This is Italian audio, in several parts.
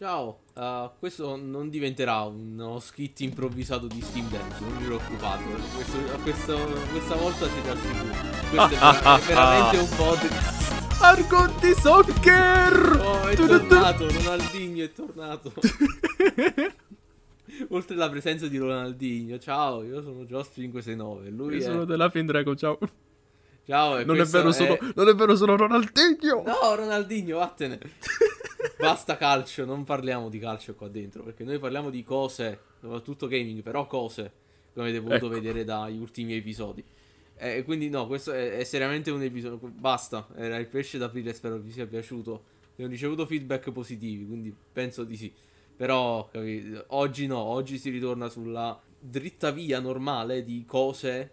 Ciao, uh, questo non diventerà uno skit improvvisato di Steam Dance, non vi preoccupate, questo, questo, questa volta siete al sicuro. Questo è, veramente un podcast. Argonti Soccer! Oh, è tornato, Ronaldinho è tornato. Oltre alla presenza di Ronaldinho, ciao, io sono Jost569, lui io è... sono della Findrago, ciao. Ciao, non è, vero solo, non è vero solo Ronaldinho! No, Ronaldinho, vattene! Basta calcio, non parliamo di calcio qua dentro, perché noi parliamo di cose, soprattutto gaming, però cose, come avete potuto ecco. vedere dagli ultimi episodi. E quindi no, questo è, è, seriamente un episodio, basta, era il pesce d'aprile, spero vi sia piaciuto. Ho ricevuto feedback positivi, quindi penso di sì. Però, capite, oggi no, oggi si ritorna sulla dritta via normale di cose,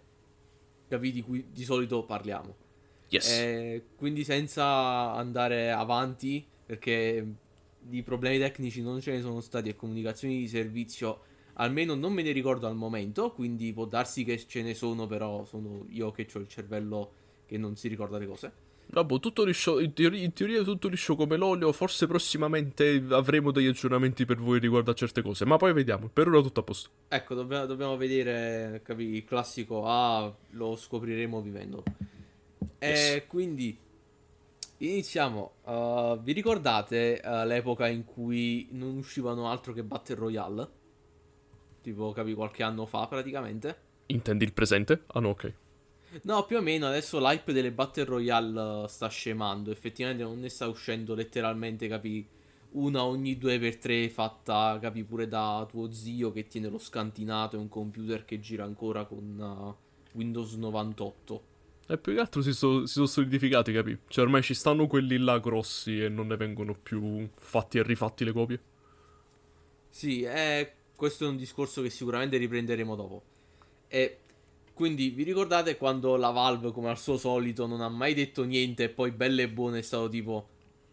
capite, di cui di solito parliamo. Yes. E quindi senza andare avanti perché di problemi tecnici non ce ne sono stati e comunicazioni di servizio almeno non me ne ricordo al momento, quindi può darsi che ce ne sono, però sono io che ho il cervello che non si ricorda le cose. Vabbè, tutto liscio, in teoria, in teoria tutto liscio come l'olio, forse prossimamente avremo degli aggiornamenti per voi riguardo a certe cose, ma poi vediamo, per ora tutto a posto. Ecco, dobbiamo, dobbiamo vedere, capi, il classico, ah, lo scopriremo vivendo. Yes. E quindi Iniziamo. Uh, vi ricordate uh, l'epoca in cui non uscivano altro che Battle Royale? Tipo, capi, qualche anno fa praticamente. Intendi il presente? Ah no, ok. No, più o meno adesso l'hype delle Battle Royale uh, sta scemando. Effettivamente non ne sta uscendo letteralmente, capi, una ogni due per tre fatta, capi, pure da tuo zio che tiene lo scantinato e un computer che gira ancora con Windows 98. E più che altro si, so, si, sono solidificati, capi? Cioè ormai ci stanno quelli là grossi e non ne vengono più fatti e rifatti le copie. Sì, eh, questo è un discorso che sicuramente riprenderemo dopo. E quindi vi ricordate quando la Valve, come al suo solito, non ha mai detto niente e poi belle e buone è stato tipo...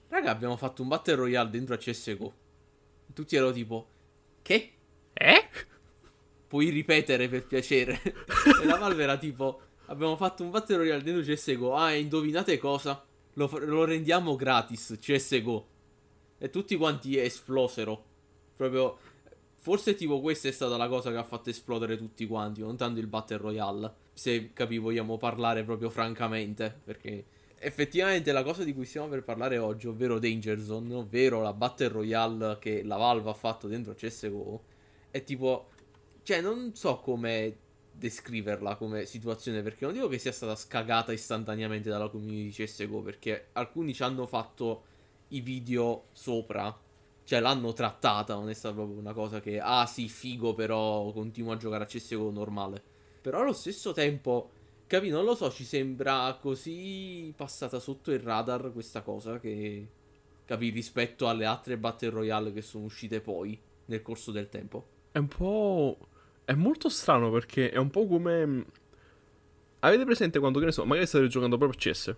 Raga, abbiamo fatto un Battle Royale dentro a CSGO. Tutti erano tipo... Che? Eh? Puoi ripetere per piacere. e la Valve era tipo... Abbiamo fatto un Battle Royale dentro CSGO. Ah, e indovinate cosa? Lo, lo, rendiamo gratis, CSGO. E tutti quanti esplosero. Proprio... Forse tipo questa è stata la cosa che ha fatto esplodere tutti quanti, non tanto il Battle Royale. Se capi vogliamo parlare proprio francamente. Perché effettivamente la cosa di cui stiamo per parlare oggi, ovvero Danger Zone, ovvero la Battle Royale che la Valve ha fatto dentro CSGO, è tipo... Cioè, non so come descriverla come situazione perché non dico che sia stata scagata istantaneamente dalla community di CSGO perché alcuni ci hanno fatto i video sopra cioè l'hanno trattata non è stata proprio una cosa che ah sì figo però continuo a giocare a CSGO normale. Però allo stesso tempo capi non lo so ci sembra così passata sotto il radar questa cosa che capi rispetto alle altre battle royale che sono uscite poi nel corso del tempo. È un po' È molto strano perché è un po' come... Avete presente quando, che ne so, magari state giocando proprio a CS,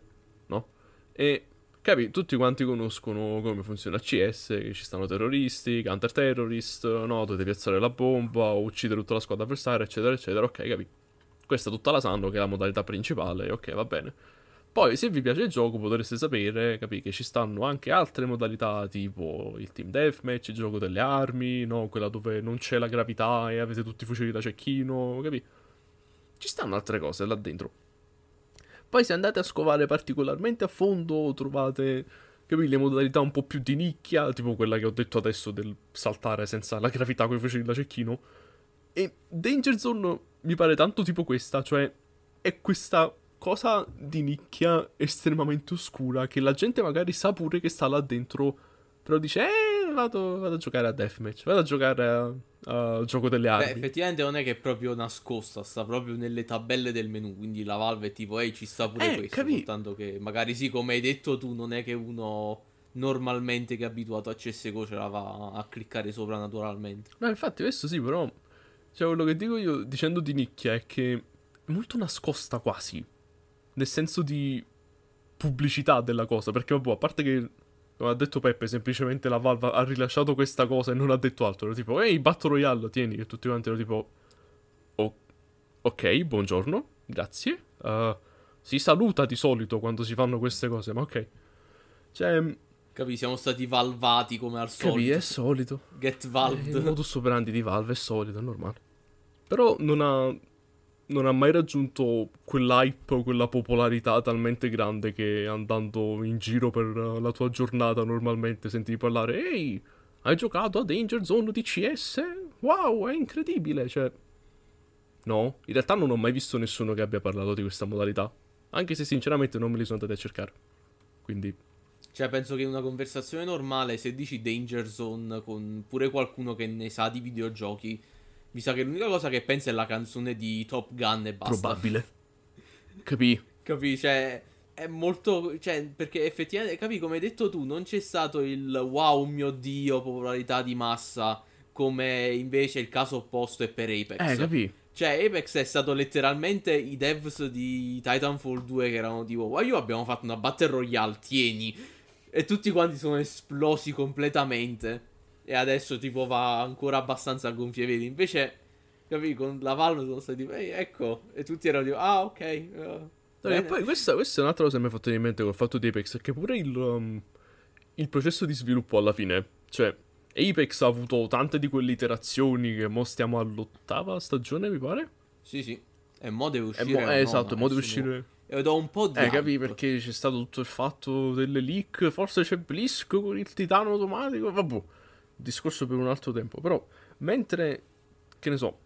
no? E, capi, tutti quanti conoscono come funziona CS, che ci stanno terroristi, counter terrorist, no? Dovete piazzare la bomba, uccidere tutta la squadra avversaria, eccetera, eccetera, ok, capi? Questa tutta la sanno che è la modalità principale, ok, va bene. Poi, se vi piace il gioco, potreste sapere, capì, che ci stanno anche altre modalità, tipo il team deathmatch, il gioco delle armi, no? Quella dove non c'è la gravità e avete tutti i fucili da cecchino, capì? Ci stanno altre cose là dentro. Poi se andate a scovare particolarmente a fondo, trovate, capì, le modalità un po' più di nicchia, tipo quella che ho detto adesso del saltare senza la gravità con i fucili da cecchino. E Danger Zone mi pare tanto tipo questa, cioè è questa cosa di nicchia estremamente oscura che la gente magari sa pure che sta là dentro, però dice, eh, vado, vado a giocare a Deathmatch, vado a giocare al gioco delle armi. Beh, effettivamente non è che è proprio nascosta, sta proprio nelle tabelle del menu, quindi la Valve è tipo, ehi, ci sta pure eh, questo, capì? soltanto che magari sì, come hai detto tu, non è che uno normalmente che è abituato a CSGO ce la va a cliccare sopra naturalmente. No, infatti questo sì, però... Cioè, quello che dico io dicendo di nicchia è che è molto nascosta quasi nel senso di pubblicità della cosa, perché vabbè, a parte che come ha detto Peppe, semplicemente la Valve ha rilasciato questa cosa e non ha detto altro. Era tipo, ehi, Battle Royale, tieni, che tutti quanti erano tipo, oh, ok, buongiorno, grazie. Uh, si saluta di solito quando si fanno queste cose, ma ok. Cioè, Capi, siamo stati valvati come al solito. Capi, è solito. Get Il valved. modus operandi di Valve è solito, è normale. Però non ha, non ha mai raggiunto quell'hype o quella popolarità talmente grande che andando in giro per eh, la tua giornata normalmente senti parlare Ehi, hai giocato a Danger Zone DCS? Wow, è incredibile, cioè... No, in realtà non ho mai visto nessuno che abbia parlato di questa modalità. Anche se sinceramente non me li sono andati a cercare. Quindi, Cioè, penso che in una conversazione normale, se dici Danger Zone con pure qualcuno che ne sa di videogiochi, mi sa che l'unica cosa che pensa è la canzone di Top Gun e basta. probabile. Capì? Capi? Cioè, è molto. Cioè, perché effettivamente, capi, come hai detto tu, non c'è stato il wow, mio dio, popolarità di massa, come invece il caso opposto è per Apex. Eh, capì? Cioè, Apex è stato letteralmente i devs di Titanfall 2 che erano tipo, ma io abbiamo fatto una Battle Royale, tieni. E tutti quanti sono esplosi completamente. E adesso tipo va ancora abbastanza a gonfie veli. Invece, capi, con la Valve sono stati tipo, ehi, ecco. E tutti erano tipo, ah, ok. eh, No, bene." e poi questa, questa è un'altra cosa che mi ha fatto in mente col fatto di Apex, che pure il, um, il processo di sviluppo alla fine, cioè Apex ha avuto tante di quelle iterazioni che mo stiamo all'ottava stagione, mi pare? Sì, sì. E mo deve uscire. mo- eh, esatto, mo deve uscire... E do un po' di. Eh, hype. perché c'è stato tutto il fatto delle leak, forse c'è Blisk con il titano automatico, vabbè, discorso per un altro tempo, però mentre, che ne so,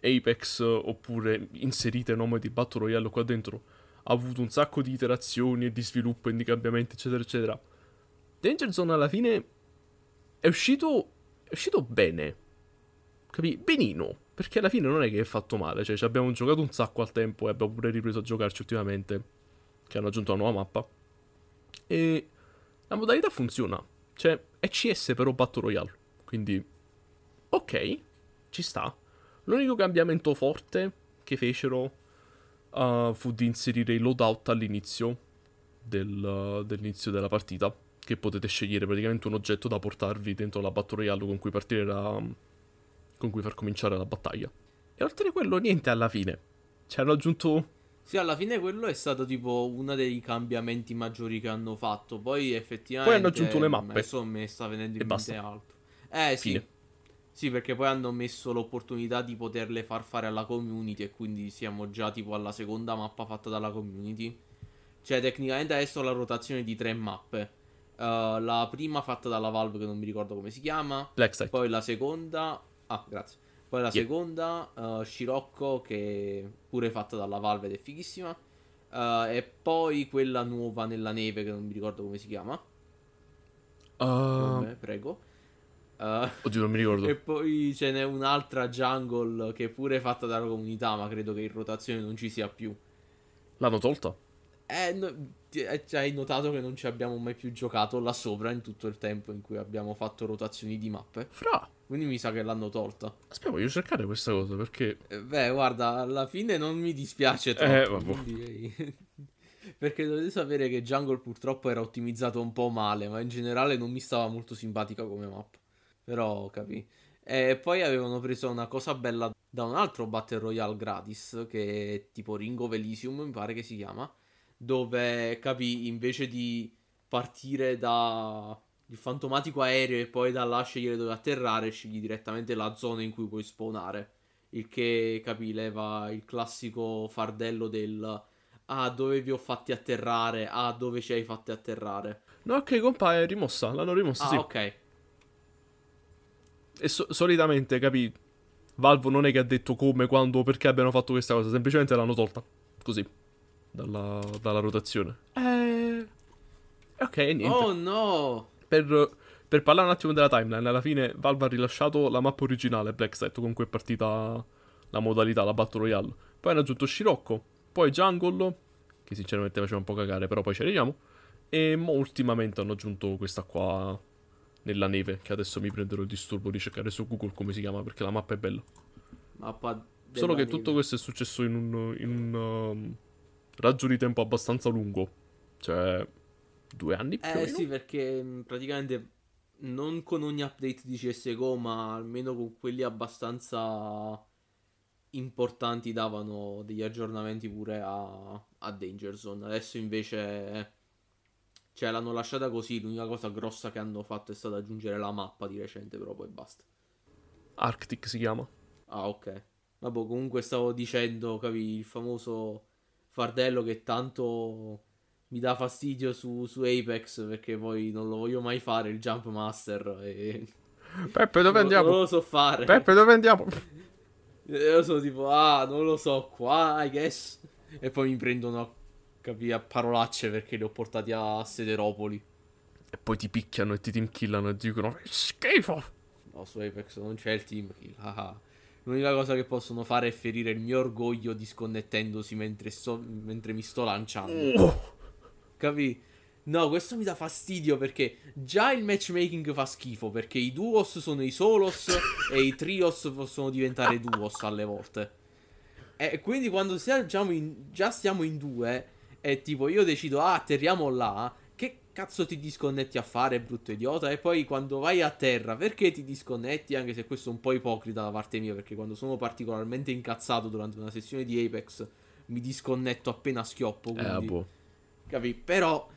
Apex oppure inserite nome di Battle Royale qua dentro ha avuto un sacco di iterazioni e di sviluppo e di cambiamenti, eccetera, eccetera. Danger Zone alla fine è uscito, è uscito bene, capì? Benino, perché alla fine non è che è fatto male, cioè ci abbiamo giocato un sacco al tempo e abbiamo pure ripreso a giocarci ultimamente, che hanno aggiunto una nuova mappa. E la modalità funziona, cioè è CS però Battle Royale, quindi ok, ci sta. L'unico cambiamento forte che fecero uh, fu di inserire il loadout all'inizio del- dell'inizio della partita, che potete scegliere praticamente un oggetto da portarvi dentro la Battle Royale con cui partire la... con cui far cominciare la battaglia. E oltre a quello niente alla fine. Ci hanno aggiunto... Sì, alla fine quello è stato tipo uno dei cambiamenti maggiori che hanno fatto. Poi effettivamente. Poi hanno aggiunto le mappe. Adesso mi sta venendo in mente altro. Eh sì. Fine. Sì, perché poi hanno messo l'opportunità di poterle far fare alla community. E quindi siamo già tipo alla seconda mappa fatta dalla community. Cioè, tecnicamente adesso ho la rotazione di tre mappe. Uh, la prima fatta dalla Valve, che non mi ricordo come si chiama. Black Site. Poi la seconda. Ah, grazie. Poi la Yeah. seconda, uh, Scirocco, che è pure fatta dalla Valve ed è fighissima. Uh, e poi quella nuova nella neve, che non mi ricordo come si chiama. Uh, Nome, prego. Uh, oddio, non mi ricordo. e poi ce n'è un'altra Jungle che è pure fatta dalla comunità, ma credo che in rotazione non ci sia più. L'hanno tolta? Eh, no, hai notato che non ci abbiamo mai più giocato là sopra in tutto il tempo in cui abbiamo fatto rotazioni di mappe. Fra. Quindi mi sa che l'hanno tolta. Aspetta, voglio cercare questa cosa perché... Eh, Beh, guarda, alla fine non mi dispiace troppo. Eh, vabbè. quindi- Perché dovete sapere che Jungle purtroppo era ottimizzato un po' male, ma in generale non mi stava molto simpatica come mappa. Però, capì. E poi avevano preso una cosa bella da un altro Battle Royale gratis, che è tipo Ring of Elysium, mi pare che si chiama, dove, capì, invece di partire da il fantomatico aereo e poi da là scegliere dove atterrare, scegli direttamente la zona in cui puoi spawnare. Il che, capì, leva il classico fardello del Ah, dove vi ho fatti atterrare? Ah, dove ci hai fatti atterrare? No, ok, compa, è rimossa. L'hanno rimossa, Ah, sì. ok. E so- solitamente, capi, Valve non è che ha detto come, quando perché abbiano fatto questa cosa, semplicemente l'hanno tolta. Così. Dalla, dalla rotazione. Eh... Ok, niente. Oh no! Per, per parlare un attimo della timeline, alla fine Valve ha rilasciato la mappa originale Black Set con cui è partita la modalità, la Battle Royale. Poi hanno aggiunto Scirocco, poi Jungle, che sinceramente faceva un po' cagare, però poi ci arriviamo. E mo ultimamente hanno aggiunto questa qua nella neve, che adesso mi prenderò il disturbo di cercare su Google come si chiama, perché la mappa è bella. Mappa Solo che tutto neve. questo è successo in un, in un um, raggio di tempo abbastanza lungo. Cioè, due anni più Eh sì, perché mh, praticamente non con ogni update di CSGO, ma almeno con quelli abbastanza importanti davano degli aggiornamenti pure a, a Danger Zone. Adesso invece Cioè, l'hanno lasciata così. L'unica cosa grossa che hanno fatto è stata aggiungere la mappa di recente, però poi basta. Arctic si chiama. Ah, ok. Vabbè, comunque stavo dicendo, capi, il famoso fardello che tanto mi dà fastidio su, su Apex perché poi non lo voglio mai fare il Jump Master e... Peppe, dove andiamo? Non lo so fare. Peppe, dove andiamo? Io sono tipo, ah, non lo so, qua, I guess. E poi mi prendono, capi, a parolacce perché li ho portati a Sederopoli. E poi ti picchiano e ti team killano e dicono schifo. No, su Apex non c'è il team kill. ah, ah. L'unica cosa che possono fare è ferire il mio orgoglio disconnettendosi mentre, sto, mentre mi sto lanciando. Oh. Capi? No, questo mi dà fastidio perché già il matchmaking fa schifo perché i duos sono i solos e i trios possono diventare duos alle volte. E quindi quando stiamo in, già stiamo in due e tipo io decido ah atterriamo là, che cazzo ti disconnetti a fare brutto idiota? E poi quando vai a terra perché ti disconnetti? Anche se questo è un po' ipocrita da parte mia perché quando sono particolarmente incazzato durante una sessione di Apex mi disconnetto appena schioppo. Quindi... Eh, boh. Capi? Però.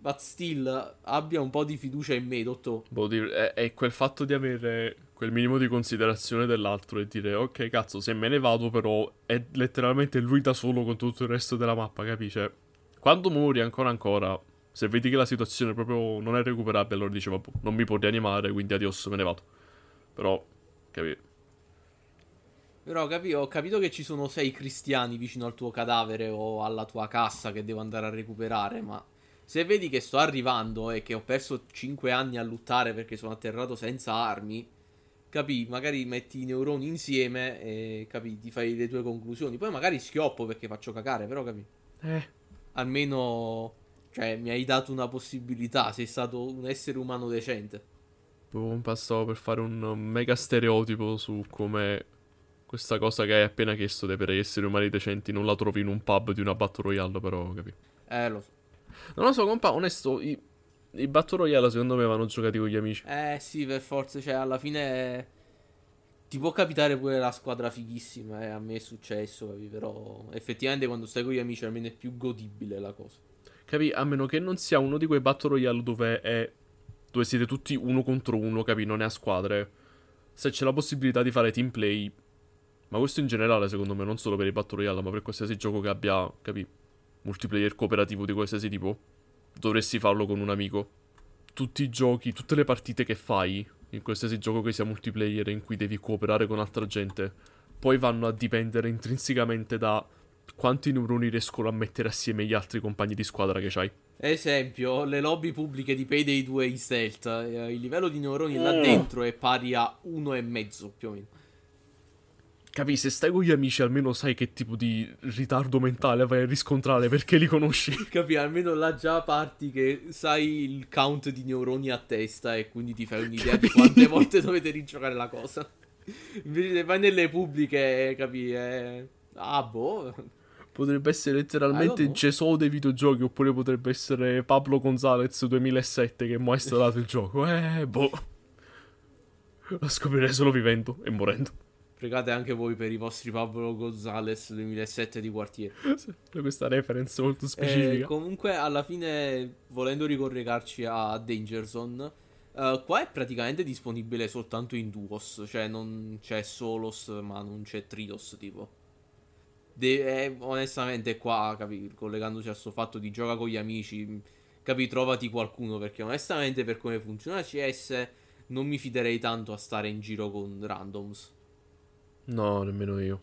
But still, abbia un po' di fiducia in me, dottor. Boh, è, è quel fatto di avere quel minimo di considerazione dell'altro e dire, ok, cazzo, se me ne vado, però è letteralmente lui da solo con tutto il resto della mappa, capisce? Quando muori ancora ancora, se vedi che la situazione proprio non è recuperabile, allora dici, vabbè, non mi può rianimare, quindi adios, me ne vado. Però, capi? Però capi, ho capito che ci sono sei cristiani vicino al tuo cadavere o alla tua cassa che devo andare a recuperare, ma se vedi che sto arrivando e che ho perso 5 anni a lottare perché sono atterrato senza armi, capi, magari metti i neuroni insieme e capi, ti fai le tue conclusioni. Poi magari schioppo perché faccio cacare, però capi. Eh. Almeno, cioè, mi hai dato una possibilità, sei stato un essere umano decente. Boh, stavo per fare un mega stereotipo su come questa cosa che hai appena chiesto di per esseri umani decenti non la trovi in un pub di una Battle Royale, però, capi? Eh, lo so. Non lo so, compa, onesto, i, i Battle Royale secondo me vanno giocati con gli amici. Eh, sì, per forza, cioè, alla fine ti può capitare pure la squadra fighissima, eh, a me è successo, capi? Però effettivamente quando stai con gli amici almeno è più godibile la cosa. Capi? A meno che non sia uno di quei Battle Royale dove è dove siete tutti uno contro uno, capi? Non è a squadre. Se c'è la possibilità di fare team play, ma questo in generale, secondo me, non solo per i Battle Royale, ma per qualsiasi gioco che abbia, capi, multiplayer cooperativo di qualsiasi tipo, dovresti farlo con un amico. Tutti i giochi, tutte le partite che fai, in qualsiasi gioco che sia multiplayer in cui devi cooperare con altra gente, poi vanno a dipendere intrinsecamente da quanti neuroni riescono a mettere assieme gli altri compagni di squadra che hai. Esempio, le lobby pubbliche di Payday 2 in stealth, eh, il livello di neuroni là oh. dentro è pari a uno e mezzo più o meno. Capi, se stai con gli amici almeno sai che tipo di ritardo mentale vai a riscontrare perché li conosci. Capi, almeno là già parti che sai il count di neuroni a testa e quindi ti fai un'idea Capì? di quante volte dovete rigiocare la cosa. Invece se vai nelle pubbliche, capi, è... Ah, boh... Potrebbe essere letteralmente ah, Gesù dei videogiochi oppure potrebbe essere Pablo Gonzalez 2007 che mi ha installato il gioco. Eh, boh. Lo scoprirei solo vivendo e morendo. Pregate anche voi per i vostri Pablo Gonzales 2007 di quartiere. Questa reference molto specifica. Eh, comunque, alla fine, volendo ricollegarci a Danger Zone, uh, qua è praticamente disponibile soltanto in duos. Cioè, non c'è solos, ma non c'è trios, tipo. De- eh, onestamente, qua, capi, collegandoci a questo fatto di gioca con gli amici, capi, trovati qualcuno. Perché, onestamente, per come funziona CS, non mi fiderei tanto a stare in giro con randoms. No, nemmeno io.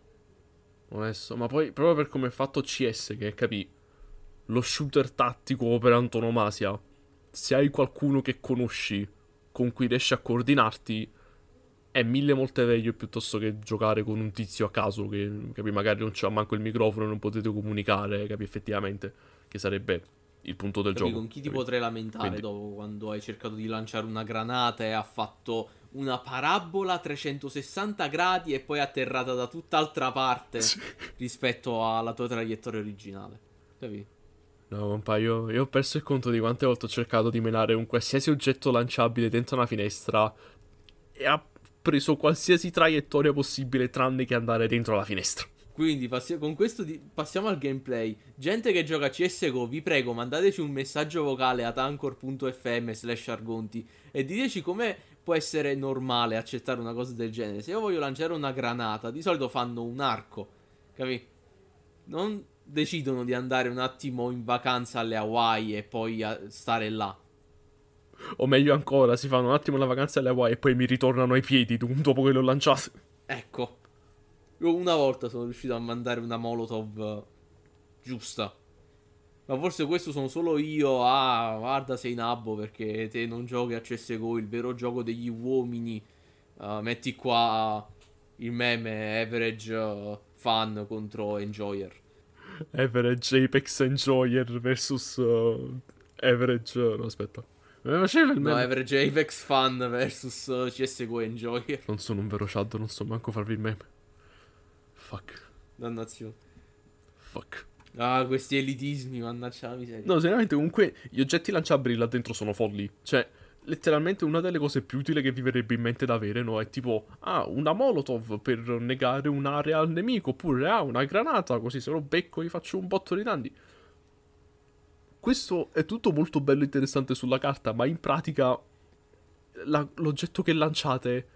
Onesto. Ma poi, proprio per come è fatto CS, che capì, lo shooter tattico per antonomasia, se hai qualcuno che conosci, con cui riesci a coordinarti, è mille volte meglio piuttosto che giocare con un tizio a caso che, capi, magari non c'ha manco il microfono e non potete comunicare, capi, effettivamente, che sarebbe il punto del capi, gioco. Con chi ti potrei lamentare Quindi... dopo quando hai cercato di lanciare una granata e ha fatto una parabola a 360 gradi e poi atterrata da tutt'altra parte sì. rispetto alla tua traiettoria originale. Capito? No, compa, io, io, ho perso il conto di quante volte ho cercato di menare un qualsiasi oggetto lanciabile dentro una finestra e ha preso qualsiasi traiettoria possibile tranne che andare dentro la finestra. Quindi passi- con questo di- passiamo al gameplay. Gente che gioca a CSGO, vi prego, mandateci un messaggio vocale ad anchor.fm slash argonti e diteci come può essere normale accettare una cosa del genere. Se io voglio lanciare una granata, di solito fanno un arco, capi? Non decidono di andare un attimo in vacanza alle Hawaii e poi stare là. O meglio ancora, si fanno un attimo la vacanza alle Hawaii e poi mi ritornano ai piedi dopo che l'ho lanciato. Ecco. Io una volta sono riuscito a mandare una Molotov eh, giusta. Ma forse questo sono solo io. Ah, guarda, sei nabbo perché te non giochi a CSGO, il vero gioco degli uomini. Ah, metti qua il meme average eh, fan contro enjoyer. Average Apex Enjoyer versus uh, Average... No, aspetta. Come faceva il No, meme? average Apex fan versus eh, CSGO enjoyer. Non sono un vero Chad, non so manco farvi il meme. Fuck. Dannazione. Fuck. Ah, questi elitismi, mannaggia la miseria. No, seriamente, comunque, gli oggetti lanciabili là dentro sono folli. Cioè, letteralmente una delle cose più utili che vi verrebbe in mente da avere, no? È tipo, ah, una molotov per negare un'area al nemico, oppure, ah, una granata, così se lo becco gli faccio un botto di danni. Questo è tutto molto bello e interessante sulla carta, ma in pratica la- l'oggetto che lanciate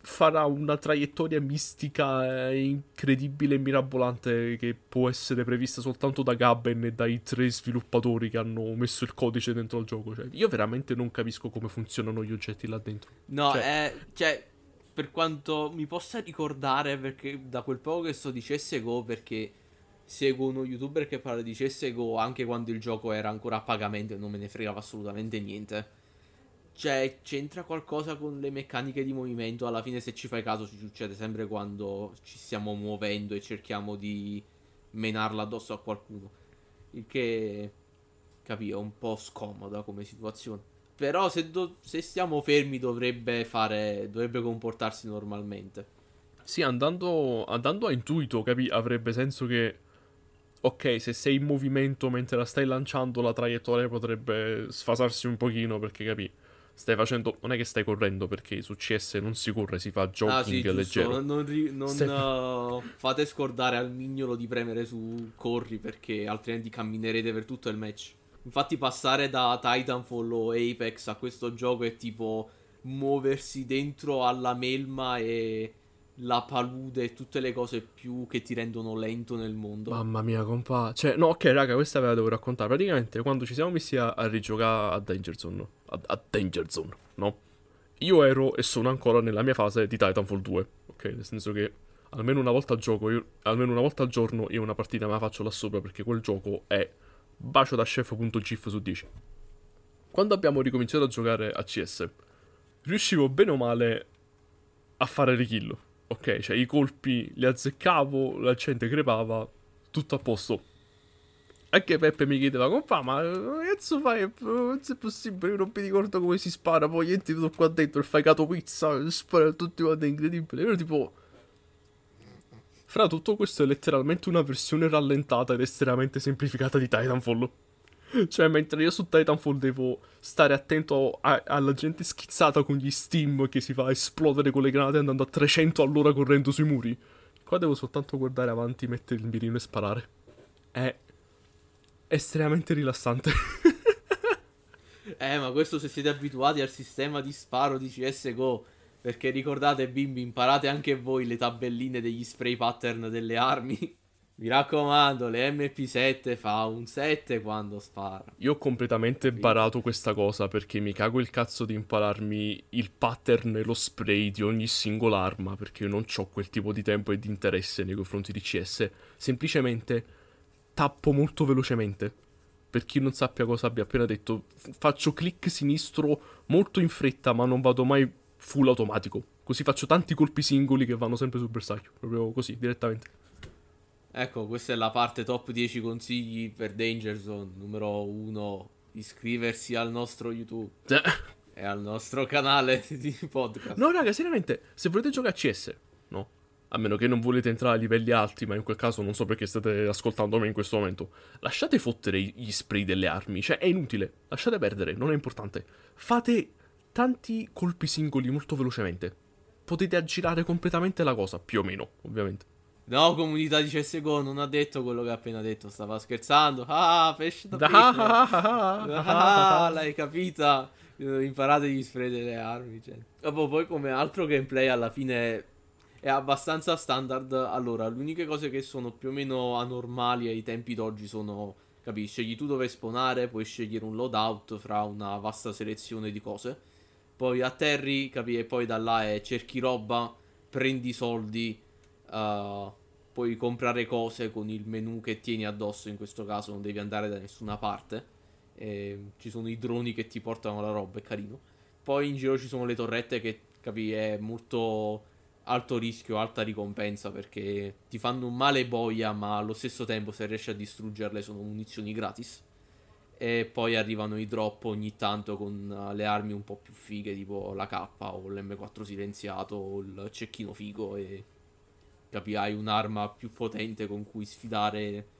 farà una traiettoria mistica incredibile e mirabolante che può essere prevista soltanto da Gabben e dai tre sviluppatori che hanno messo il codice dentro al gioco. Cioè, io veramente non capisco come funzionano gli oggetti là dentro. No, Cioè- è, cioè, per quanto mi possa ricordare, perché da quel poco che so di CSGO, perché seguo uno youtuber che parla di CSGO anche quando il gioco era ancora a pagamento e non me ne fregava assolutamente niente. Cioè, c'entra qualcosa con le meccaniche di movimento, alla fine se ci fai caso ci succede sempre quando ci stiamo muovendo e cerchiamo di menarla addosso a qualcuno. Il che, capì, è un po' scomoda come situazione. Però se, do- se stiamo fermi dovrebbe fare. Dovrebbe comportarsi normalmente. Sì, andando, andando a intuito, capi, avrebbe senso che. Ok, se sei in movimento mentre la stai lanciando, la traiettoria potrebbe sfasarsi un pochino, perché capi. Stai facendo. Non è che stai correndo, perché su CS non si corre, si fa ah, jogging sì, giusto. leggero. Non, non, Stai- uh, fate scordare al mignolo di premere su corri perché altrimenti camminerete per tutto il match. Infatti, passare da Titanfall o Apex a questo gioco è tipo muoversi dentro alla melma e la palude e tutte le cose più che ti rendono lento nel mondo. Mamma mia, compa. Cioè, no, ok, raga, questa ve la devo raccontare. Praticamente, quando ci siamo messi a, a rigiocare a Danger Zone, a, a Danger Zone, no? Io ero e sono ancora nella mia fase di Titanfall 2, ok? Nel senso che almeno una volta al gioco, io, almeno una volta al giorno, io una partita me la faccio là sopra perché quel gioco è bacio da chef.gif su 10. Quando abbiamo ricominciato a giocare a CS, riuscivo bene o male a fare rikill. Ok, cioè i colpi li azzeccavo, la gente crepava, tutto a posto. Anche Peppe mi chiedeva, compà, ma che cazzo fai? Non è possibile, non mi ricordo come si spara, poi entri tutto qua dentro e fai cato pizza, spara tutti quanti, è incredibile. Io tipo... Fra tutto questo è letteralmente una versione rallentata ed estremamente semplificata di Titanfall. Cioè, mentre io su Titanfall devo stare attento a- alla gente schizzata con gli steam che si fa esplodere con le granate andando a 300 all'ora correndo sui muri. Qua devo soltanto guardare avanti, mettere il mirino e sparare. È estremamente rilassante. Eh, ma questo se siete abituati al sistema di sparo di CSGO. Perché ricordate, bimbi, imparate anche voi le tabelline degli spray pattern delle armi. Mi raccomando, le MP7 fa un 7 quando spara. Io ho completamente barato questa cosa perché mi cago il cazzo di impararmi il pattern e lo spray di ogni singola arma perché io non ho quel tipo di tempo e di interesse nei confronti di CS. Semplicemente tappo molto velocemente. Per chi non sappia cosa abbia appena detto, faccio clic sinistro molto in fretta, ma non vado mai full automatico. Così faccio tanti colpi singoli che vanno sempre sul bersaglio, proprio così, direttamente. Ecco, questa è la parte top 10 consigli per Danger Zone. Numero 1, iscriversi al nostro YouTube e al nostro canale di podcast. No, raga, seriamente, se volete giocare a CS, no? A meno che non volete entrare a livelli alti, ma in quel caso non so perché state ascoltando me in questo momento. Lasciate fottere gli spray delle armi, cioè è inutile. Lasciate perdere, non è importante. Fate tanti colpi singoli molto velocemente. Potete aggirare completamente la cosa, più o meno, ovviamente. No, comunità di CSGO non ha detto quello che ha appena detto, stava scherzando. Ah, pesce da pesce. Ah, l'hai capita. Eh, Imparate gli spray delle armi. Cioè. Dopo, poi come altro gameplay alla fine è abbastanza standard. Allora, le uniche cose che sono più o meno anormali ai tempi d'oggi sono, capisci, scegli tu dove spawnare, puoi scegliere un loadout fra una vasta selezione di cose. Poi atterri, capi, e poi da là è cerchi roba, prendi soldi, uh, puoi comprare cose con il menu che tieni addosso, in questo caso non devi andare da nessuna parte. E ci sono i droni che ti portano la roba, è carino. Poi in giro ci sono le torrette che, capi, è molto alto rischio, alta ricompensa perché ti fanno male boia, ma allo stesso tempo se riesci a distruggerle sono munizioni gratis. E poi arrivano i drop ogni tanto con uh, le armi un po' più fighe, tipo la K o l'M4 silenziato o il cecchino figo e capi, hai un'arma più potente con cui sfidare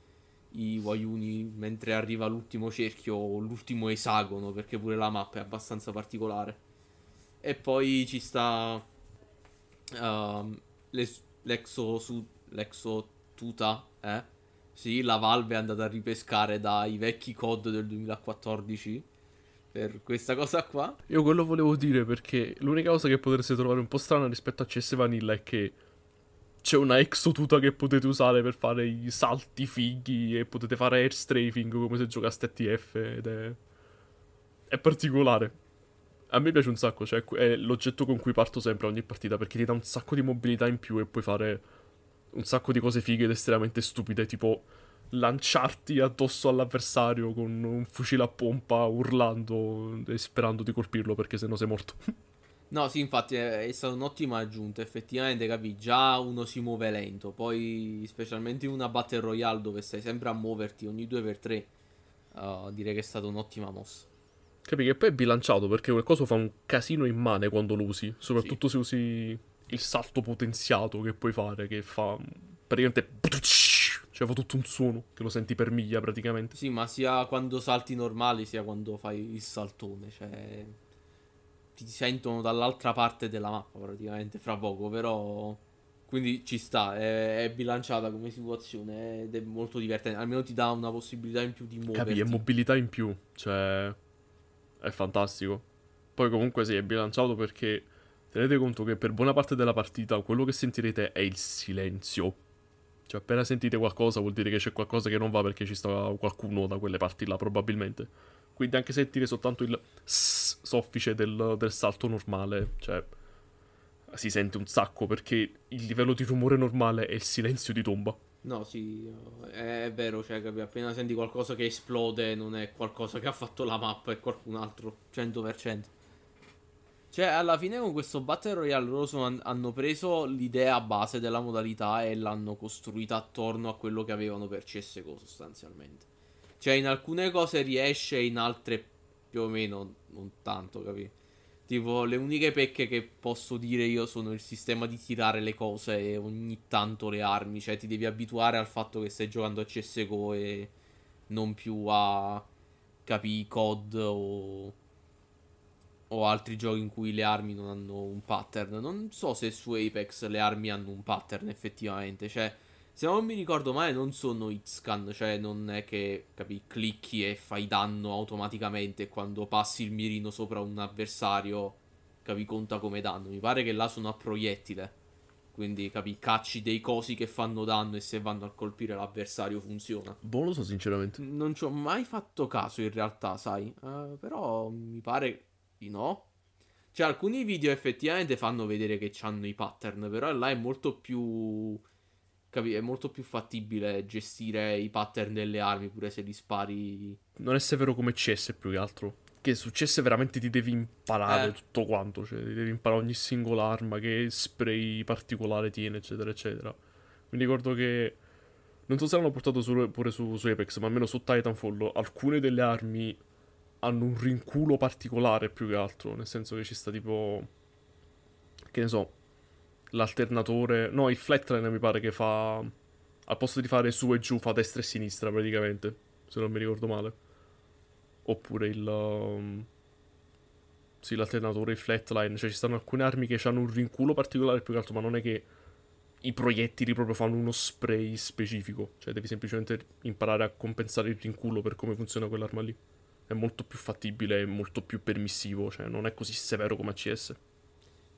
i Wayuni mentre arriva l'ultimo cerchio o l'ultimo esagono, perché pure la mappa è abbastanza particolare. E poi ci sta ehm, l'es- l'exo, su- l'exo tuta, eh? Sì, la Valve è andata a ripescare dai vecchi COD del 2014 per questa cosa qua. Io quello volevo dire perché l'unica cosa che potreste trovare un po' strana rispetto a CS Vanilla è che c'è una exotuta che potete usare per fare i salti fighi e potete fare air strafing come se giocaste TF ed è... è particolare. A me piace un sacco, cioè è l'oggetto con cui parto sempre ogni partita perché ti dà un sacco di mobilità in più e puoi fare un sacco di cose fighe ed estremamente stupide, tipo lanciarti addosso all'avversario con un fucile a pompa urlando e sperando di colpirlo perché sennò sei morto. No, sì, infatti è, è stata un'ottima aggiunta. Effettivamente, capi, già uno si muove lento. Poi, specialmente in una Battle Royale dove stai sempre a muoverti ogni 2x3, uh, direi che è stata un'ottima mossa. Capi che poi è bilanciato perché quel coso fa un casino immane quando lo usi, soprattutto se usi il salto potenziato che puoi fare, che fa praticamente... Cioè fa tutto un suono che lo senti per miglia praticamente. Sì, ma sia quando salti normali sia quando fai il saltone, cioè ti sentono dall'altra parte della mappa praticamente fra poco, però quindi ci sta, è, è bilanciata come situazione ed è molto divertente, almeno ti dà una possibilità in più di muoverti. Capi, è mobilità in più, cioè è fantastico. Poi comunque sì, è bilanciato perché tenete conto che per buona parte della partita quello che sentirete è il silenzio. Cioè appena sentite qualcosa vuol dire che c'è qualcosa che non va perché ci sta qualcuno da quelle parti là probabilmente. Quindi anche sentire soltanto il soffice del, del salto normale, cioè si sente un sacco perché il livello di rumore normale è il silenzio di tomba. No, sì, è, vero, cioè, capi, appena senti qualcosa che esplode non è qualcosa che ha fatto la mappa, è qualcun altro, 100%. Cioè, alla fine con questo Battle Royale loro sono- hanno preso l'idea base della modalità e l'hanno costruita attorno a quello che avevano per CSGO sostanzialmente. Cioè, in alcune cose riesce, in altre più o meno non tanto, capi? Tipo, le uniche pecche che posso dire io sono il sistema di tirare le cose e ogni tanto le armi. Cioè, ti devi abituare al fatto che stai giocando a CSGO e non più a, capi, COD o, o altri giochi in cui le armi non hanno un pattern. Non so se su Apex le armi hanno un pattern effettivamente. Cioè, se non mi ricordo male, non sono hitscan. Cioè, non è che, capi, clicchi e fai danno automaticamente. Quando passi il mirino sopra un avversario, capi, conta come danno. Mi pare che là sono a proiettile. Quindi, capi, cacci dei cosi che fanno danno e se vanno a colpire l'avversario funziona. Boh, lo so sinceramente. Non ci ho mai fatto caso in realtà, sai. Eh, però mi pare di no. Cioè, alcuni video effettivamente fanno vedere che hanno i pattern, però là è molto più. Capi? È molto più fattibile gestire i pattern delle armi, pure se li spari. Non è severo come CS più che altro. Che su CS veramente ti devi imparare Eh. tutto quanto. Cioè, ti devi imparare ogni singola arma, che spray particolare tiene, eccetera, eccetera. Mi ricordo che. Non so se l'hanno portato su- pure su, su Apex, ma almeno su Titanfall. Alcune delle armi hanno un rinculo particolare più che altro. Nel senso che ci sta tipo. Che ne so. L'alternatore. No, il flatline mi pare che fa. Al posto di fare su e giù, fa destra e sinistra praticamente. Se non mi ricordo male. Oppure il. um, Sì, l'alternatore, il flatline. Cioè, ci stanno alcune armi che hanno un rinculo particolare più che altro, ma non è che i proiettili proprio fanno uno spray specifico. Cioè, devi semplicemente imparare a compensare il rinculo per come funziona quell'arma lì. È molto più fattibile, è molto più permissivo, cioè non è così severo come ACS.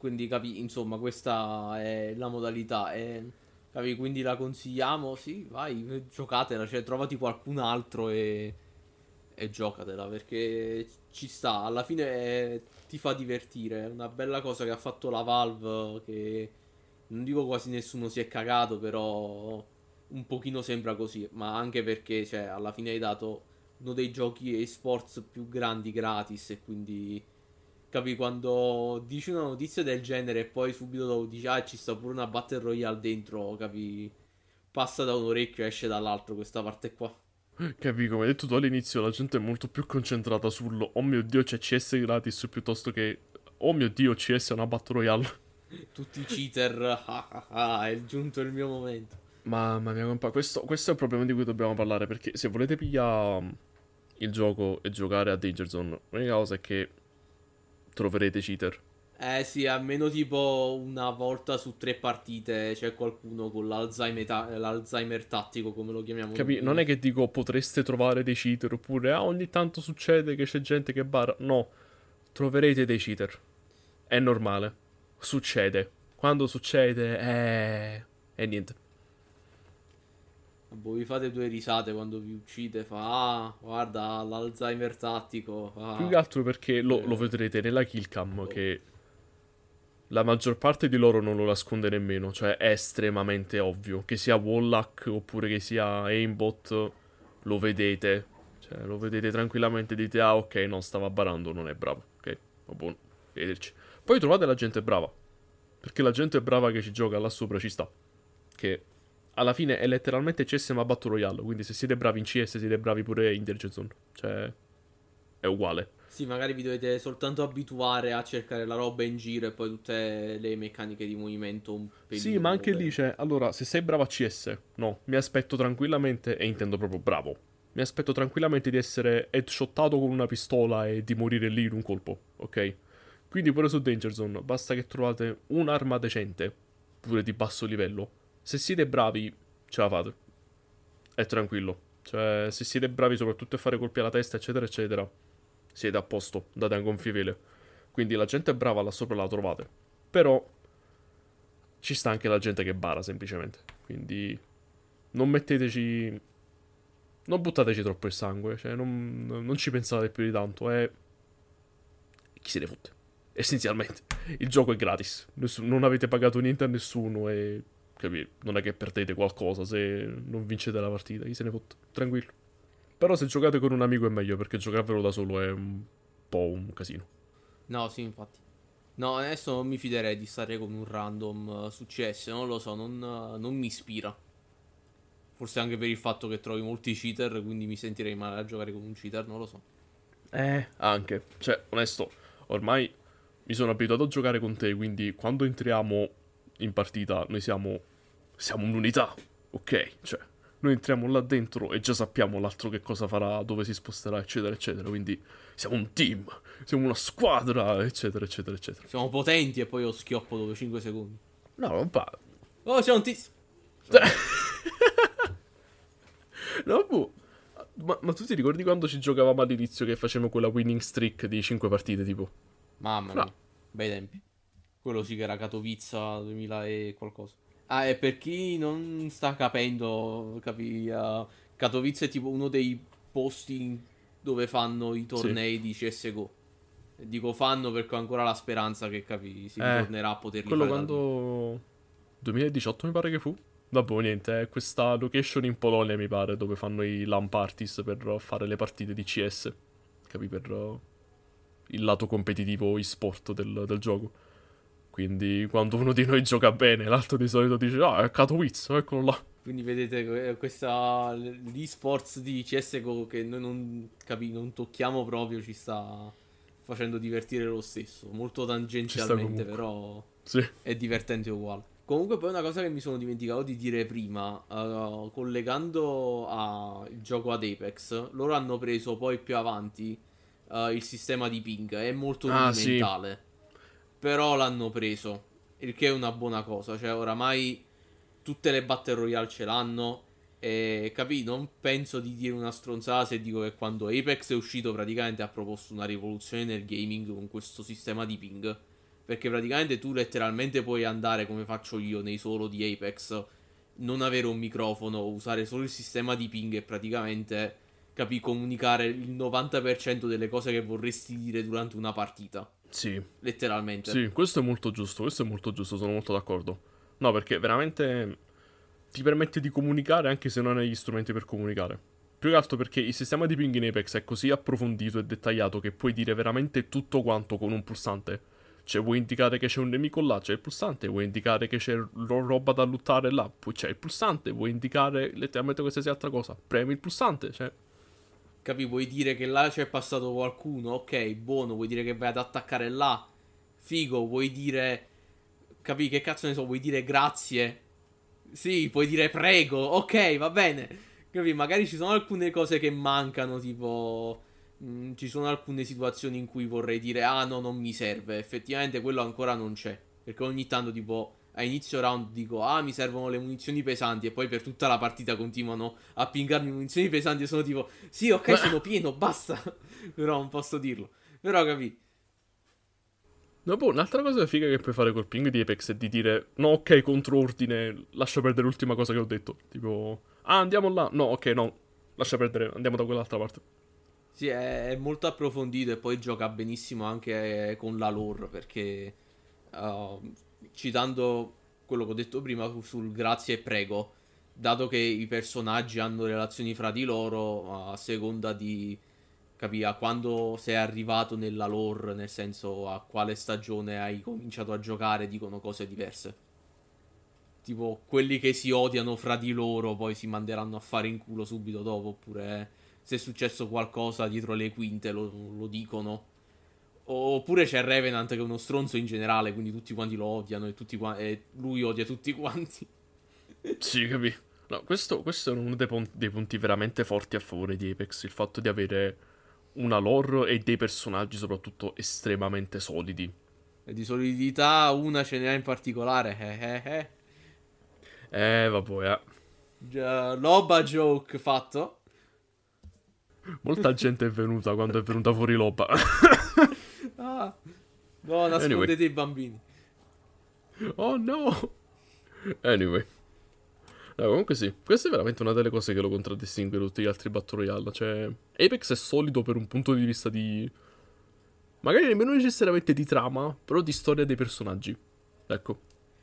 Quindi capi, insomma, questa è la modalità. E, capi, quindi la consigliamo? Sì, vai, giocatela, cioè trovati qualcun altro e, e giocatela perché ci sta. Alla fine è, ti fa divertire. È una bella cosa che ha fatto la Valve che non dico quasi nessuno si è cagato, però un pochino sembra così, ma anche perché cioè, alla fine hai dato uno dei giochi esports più grandi gratis e quindi capi quando dici una notizia del genere e poi subito dopo dici ah ci sta pure una battle royale dentro, capi passa da un orecchio e esce dall'altro questa parte qua. Capi, come hai detto tu all'inizio, la gente è molto più concentrata sul oh mio dio c'è CS gratis piuttosto che oh mio dio CS è una battle royale. Tutti i cheater, ah, ah, ah, è giunto il mio momento. Mamma mia, compa, questo, questo, è il problema di cui dobbiamo parlare. Perché se volete pigliare il gioco e giocare a Danger Zone, l'unica cosa è che troverete cheater. Eh sì, almeno tipo una volta su tre partite c'è qualcuno con l'Alzheimer, ta- l'Alzheimer tattico, come lo chiamiamo. Capi? Non è che dico potreste trovare dei cheater oppure ah, ogni tanto succede che c'è gente che barra. No, troverete dei cheater. È normale succede. Quando succede, eh... E niente. Boh, vi fate due risate quando vi uccide. Fa, ah, guarda, l'Alzheimer tattico. Ah. Più che altro perché lo, lo vedrete nella killcam oh. che la maggior parte di loro non lo nasconde nemmeno. Cioè, è estremamente ovvio. Che sia Wallach oppure che sia aimbot, lo vedete. Cioè, lo vedete tranquillamente. Dite, ah, ok, non stava barando, non è bravo. Ok, va buono. Vederci. Poi trovate la gente brava. Perché la gente brava che ci gioca là sopra ci sta. Che alla fine è letteralmente CS ma Battle Royale. Quindi se siete bravi in CS siete bravi pure in Danger Zone. Cioè, è uguale. Sì, magari vi dovete soltanto abituare a cercare la roba in giro e poi tutte le meccaniche di movimento un pelino. Sì, ma anche lì c'è. Allora, se sei bravo a CS, no, mi aspetto tranquillamente, e intendo proprio bravo. Mi aspetto tranquillamente di essere headshottato con una pistola e di morire lì in un colpo, ok? Quindi pure su Danger Zone basta che trovate un'arma decente, pure di basso livello. Se siete bravi, ce la fate. È tranquillo. Cioè, se siete bravi soprattutto a fare colpi alla testa, eccetera, eccetera, siete a posto, date un gonfie Quindi la gente brava là sopra la trovate. Però ci sta anche la gente che bara semplicemente. Quindi non metteteci... Non buttateci troppo il sangue, cioè non, non ci pensate più di tanto, è... Chi se ne fotte? essenzialmente. Il gioco è gratis, non avete pagato niente a nessuno e capì, non è che perdete qualcosa se non vincete la partita, chi se ne fotte, tranquillo. Però se giocate con un amico è meglio perché giocarvelo da solo è un po' un casino. No, sì, infatti. No, adesso non mi fiderei di stare con un random uh, su CS, non lo so, non, uh, non mi ispira. Forse anche per il fatto che trovi molti cheater, quindi mi sentirei male a giocare con un cheater, non lo so. Eh, anche. Cioè, onesto, ormai mi sono abituato a giocare con te, quindi quando entriamo in partita noi siamo, siamo un'unità, ok? Cioè, noi entriamo là dentro e già sappiamo l'altro che cosa farà, dove si sposterà, eccetera, eccetera. Quindi siamo un team, siamo una squadra, eccetera, eccetera, eccetera. Siamo potenti e poi io schioppo dopo 5 secondi. No, non fa. Oh, c'è un tizio. no, boh. Ma, ma, tu ti ricordi quando ci giocavamo all'inizio che facevamo quella winning streak di 5 partite, tipo? Mamma mia. Bei tempi. Quello sì che era Katowice 2000 e qualcosa. Ah, e per chi non sta capendo, capi, uh, Katowice è tipo uno dei posti dove fanno i tornei sì. di CSGO. Dico fanno perché ho ancora la speranza che capi, si eh, ritornerà a poterli quello fare. Quello quando... 2018 mi pare che fu? Vabbè, niente, è questa location in Polonia mi pare dove fanno i LAN parties per fare le partite di CS. Capi, per il lato competitivo e-sport del, del, gioco. Quindi quando uno di noi gioca bene, l'altro di solito dice, ah, è Katowice, eccolo là. Quindi vedete questa l'e-sports di CSGO che noi non, capi, non tocchiamo proprio, ci sta facendo divertire lo stesso. Molto tangenzialmente, però sì. è divertente uguale. Comunque poi una cosa che mi sono dimenticato di dire prima, uh, collegando al gioco ad Apex, loro hanno preso poi più avanti uh, il sistema di ping. È molto ah, rudimentale. Sì. Però l'hanno preso. Il che è una buona cosa. Cioè, oramai tutte le Battle Royale ce l'hanno. E capì, non penso di dire una stronzata se dico che quando Apex è uscito praticamente ha proposto una rivoluzione nel gaming con questo sistema di ping. Perché praticamente tu letteralmente puoi andare come faccio io nei solo di Apex, non avere un microfono, usare solo il sistema di ping e praticamente capì comunicare il 90% delle cose che vorresti dire durante una partita. Sì. Letteralmente. Sì, questo è molto giusto, questo è molto giusto, sono molto d'accordo. No, perché veramente ti permette di comunicare anche se non hai gli strumenti per comunicare. Più che altro perché il sistema di ping in Apex è così approfondito e dettagliato che puoi dire veramente tutto quanto con un pulsante. Cioè, vuoi indicare che c'è un nemico là, c'è il pulsante, vuoi indicare che c'è ro- roba da lottare là, poi c'è il pulsante, vuoi indicare letteralmente qualsiasi altra cosa, premi il pulsante, cioè... Capi, vuoi dire che là c'è passato qualcuno, ok, buono, vuoi dire che vai ad attaccare là, figo, vuoi dire... Capi, che cazzo ne so, vuoi dire grazie, sì, puoi dire prego, ok, va bene. Capi, magari ci sono alcune cose che mancano, tipo... Mh, mm, ci sono alcune situazioni in cui vorrei dire, ah no, non mi serve. Effettivamente quello ancora non c'è. Perché ogni tanto, tipo, a inizio round dico, ah, mi servono le munizioni pesanti. E poi per tutta la partita continuano a pingarmi munizioni pesanti. E sono tipo, sì, ok, sono pieno, basta. Però non posso dirlo. Però, capi No, boh, un'altra cosa figa che puoi fare col ping di Apex è di dire no, ok, controordine, lascia perdere l'ultima cosa che ho detto. Tipo, ah, andiamo là. No, ok, no, lascia perdere, andiamo da quell'altra parte. Sì, è, è molto approfondito e poi gioca benissimo anche con la lore perché, uh, citando quello che ho detto prima sul grazie e prego, dato che i personaggi hanno relazioni fra di loro a seconda di capì? A quando sei arrivato nella lore, nel senso a quale stagione hai cominciato a giocare, dicono cose diverse. Tipo, quelli che si odiano fra di loro poi si manderanno a fare in culo subito dopo, oppure se è successo qualcosa dietro le quinte lo, lo dicono. Oppure c'è Revenant che è uno stronzo in generale, quindi tutti quanti lo odiano e, tutti qua- e lui odia tutti quanti. sì, capì. No, questo, questo, è uno dei, pon- dei punti veramente forti a favore di Apex, il fatto di avere una lore e dei personaggi soprattutto estremamente solidi. E di solidità una ce n'è in particolare. Eh, eh, eh. eh vabbè. Eh. Già, loba joke fatto. Molta gente è venuta quando è venuta fuori Loba. ah, no, nascondete anyway. i bambini. Oh no. Anyway. No, comunque sì, questa è veramente una delle cose che lo contraddistingue da tutti gli altri Battle Royale. Cioè, Apex è solido per un punto di vista di... Magari nemmeno necessariamente di trama, però di storia dei personaggi. Ecco.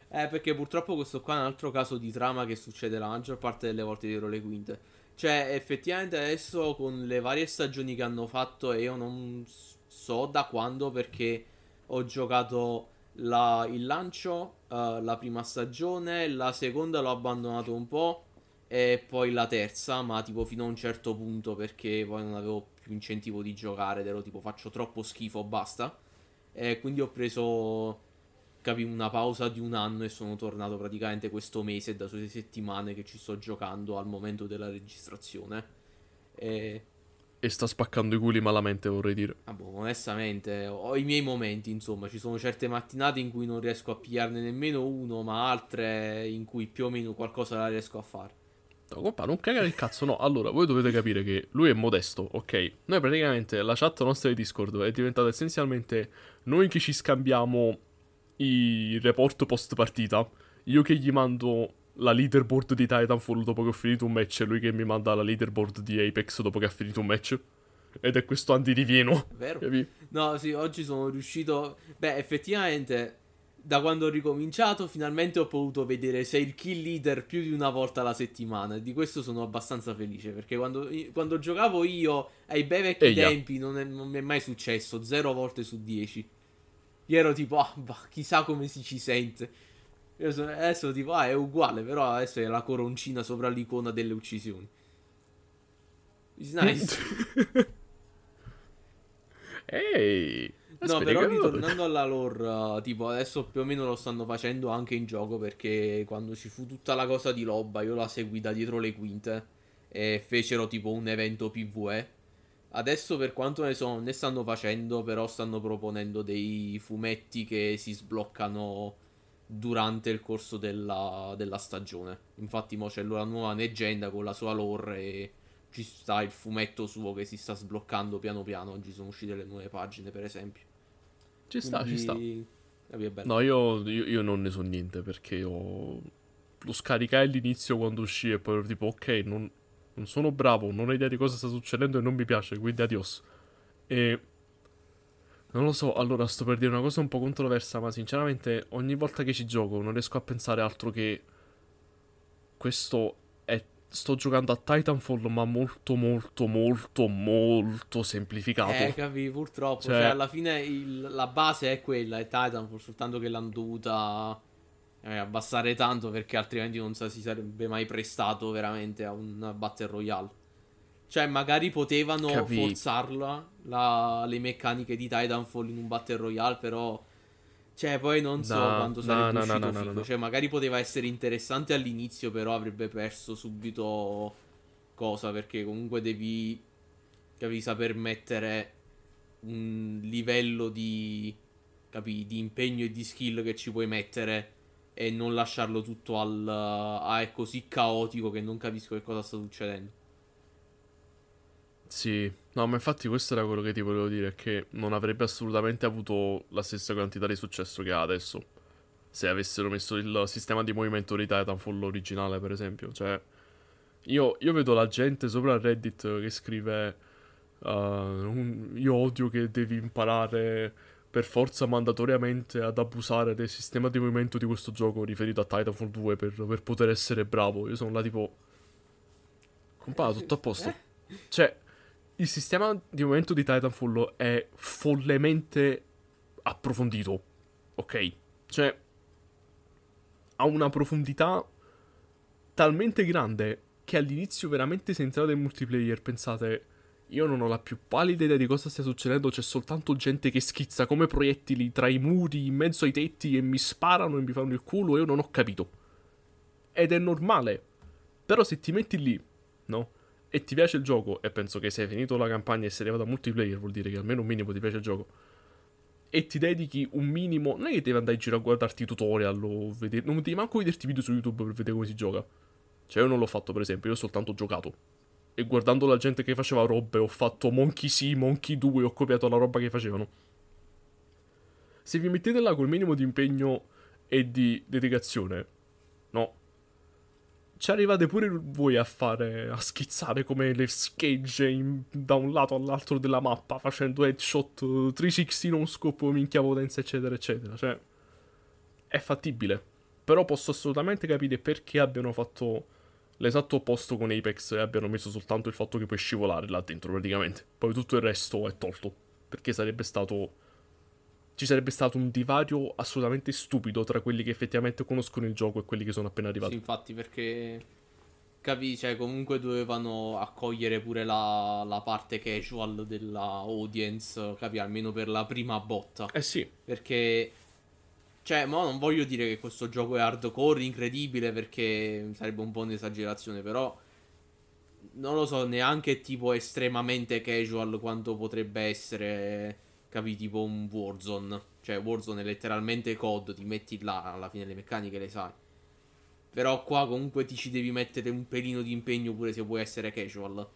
Eh, perché purtroppo questo qua è un altro caso di trama che succede la maggior parte delle volte dietro le quinte. Cioè, effettivamente adesso con le varie stagioni che hanno fatto, e io non so da quando perché ho giocato la, il lancio, uh, la prima stagione, la seconda l'ho abbandonato un po' e poi la terza, ma tipo fino a un certo punto perché poi non avevo più incentivo di giocare ed ero tipo faccio troppo schifo, basta. E quindi ho preso capi una pausa di un anno e sono tornato praticamente questo mese da sei settimane che ci sto giocando al momento della registrazione. E e sta spaccando i culi malamente, vorrei dire. Ah, boh, onestamente, ho i miei momenti, insomma. Ci sono certe mattinate in cui non riesco a pigliarne nemmeno uno, ma altre in cui più o meno qualcosa la riesco a fare. No, compa, non cagare il cazzo, no. Allora, voi dovete capire che lui è modesto, ok? Noi praticamente, la chat nostra di Discord è diventata essenzialmente noi che ci scambiamo i report post partita. Io che gli mando la leaderboard di Titanfall dopo che ho finito un match e lui che mi manda la leaderboard di Apex dopo che ha finito un match. Ed è questo Andy Rivieno. Vero? Capi? No, sì, oggi sono riuscito... Beh, effettivamente, da quando ho ricominciato, finalmente ho potuto vedere sei il kill leader più di una volta alla settimana. E di questo sono abbastanza felice, perché quando, quando giocavo io, ai bei vecchi Eia. tempi, non, è, non mi è mai successo. Zero volte su dieci. Io ero tipo, ah, bah, chissà come si ci sente. Io sono, adesso tipo, ah, è uguale, però adesso è la coroncina sopra l'icona delle uccisioni. It's nice. Ehi. No, però ritornando alla lore, tipo adesso più o meno lo stanno facendo anche in gioco perché quando ci fu tutta la cosa di Loba io la seguì da dietro le quinte e fecero tipo un evento PvE. Adesso per quanto ne so ne stanno facendo, però stanno proponendo dei fumetti che si sbloccano durante il corso della, della stagione. Infatti, mo c'è la nuova leggenda con la sua lore e ci sta il fumetto suo che si sta sbloccando piano piano. Oggi sono uscite le nuove pagine, per esempio. Ci sta, Quindi- ci sta. No, io, io- io non ne so niente perché ho... lo scaricai all'inizio quando uscì e poi ero tipo ok, non, non sono bravo, non ho idea di cosa sta succedendo e non mi piace, quindi adios. E... Non lo so, allora sto per dire una cosa un po' controversa, ma sinceramente ogni volta che ci gioco non riesco a pensare altro che... Questo è... Sto giocando a Titanfall ma molto molto molto molto semplificato. Eh, capi, purtroppo. Cioè- Cioè, alla fine il- la base è quella, è Titanfall, soltanto che l'hanno dovuta eh, abbassare tanto perché altrimenti non si sarebbe mai prestato veramente a un Battle Royale. Cioè, magari potevano Capì. forzarla la- le meccaniche di Titanfall in un Battle Royale, però... Cioè, poi non so No, quando sarebbe no, uscito no, no, no. Cioè, magari poteva essere interessante all'inizio, però avrebbe perso subito cosa, perché comunque devi, capi, saper mettere un livello di, capi, di impegno e di skill che ci puoi mettere e non lasciarlo tutto al... a è così caotico che non capisco che cosa sta succedendo. Sì, no, ma infatti questo era quello che ti volevo dire, che non avrebbe assolutamente avuto la stessa quantità di successo che ha adesso. Se avessero messo il sistema di movimento di Titanfall originale, per esempio. Cioè, io, io vedo la gente sopra Reddit che scrive... uh, un- io odio che devi imparare per forza mandatoriamente ad abusare del sistema di movimento di questo gioco riferito a Titanfall 2 per, per poter essere bravo. Io sono là tipo... Compà, tutto a posto. Cioè, il sistema di movimento di Titanfall è follemente approfondito. Ok? Cioè, ha una profondità talmente grande che all'inizio veramente se entrate in multiplayer pensate io non ho la più pallida idea di cosa stia succedendo, c'è soltanto gente che schizza come proiettili tra i muri, in mezzo ai tetti e mi sparano e mi fanno il culo e io non ho capito. Ed è normale. Però se ti metti lì, no? E ti piace il gioco, e penso che se hai finito la campagna e sei arrivato a multiplayer, vuol dire che almeno un minimo ti piace il gioco. E ti dedichi un minimo. Non è che devi andare in giro a guardarti tutorial o vedere. Non devi manco vederti video su YouTube per vedere come si gioca. Cioè, io non l'ho fatto, per esempio, io ho soltanto giocato. E guardando la gente che faceva robe, ho fatto Monkey sì, Monkey 2, ho copiato la roba che facevano. Se vi mettete là col minimo di impegno e di dedicazione. Ci arrivate pure voi a fare, a schizzare come le schegge in- da un lato all'altro della mappa, facendo headshot, eh, 360 non scopo, minchia potenza, eccetera, eccetera. Cioè, è fattibile. Però posso assolutamente capire perché abbiano fatto l'esatto opposto con Apex e abbiano messo soltanto il fatto che puoi scivolare là dentro praticamente. Poi tutto il resto è tolto. Perché sarebbe stato... Ci sarebbe stato un divario assolutamente stupido tra quelli che effettivamente conoscono il gioco e quelli che sono appena Sì, arrivati. infatti, perché capi, cioè, comunque dovevano accogliere pure la, la parte casual della audience, capi, almeno per la prima botta. Eh sì, Perché, cioè, mo non voglio dire che questo gioco è hardcore, incredibile, perché sarebbe un po' un'esagerazione, però non lo so, neanche tipo estremamente casual quanto potrebbe essere, capi, tipo un Warzone. Cioè, Warzone è letteralmente COD, ti metti là, alla fine le meccaniche le sai. Però qua comunque ti ci devi mettere un pelino di impegno pure se vuoi essere casual.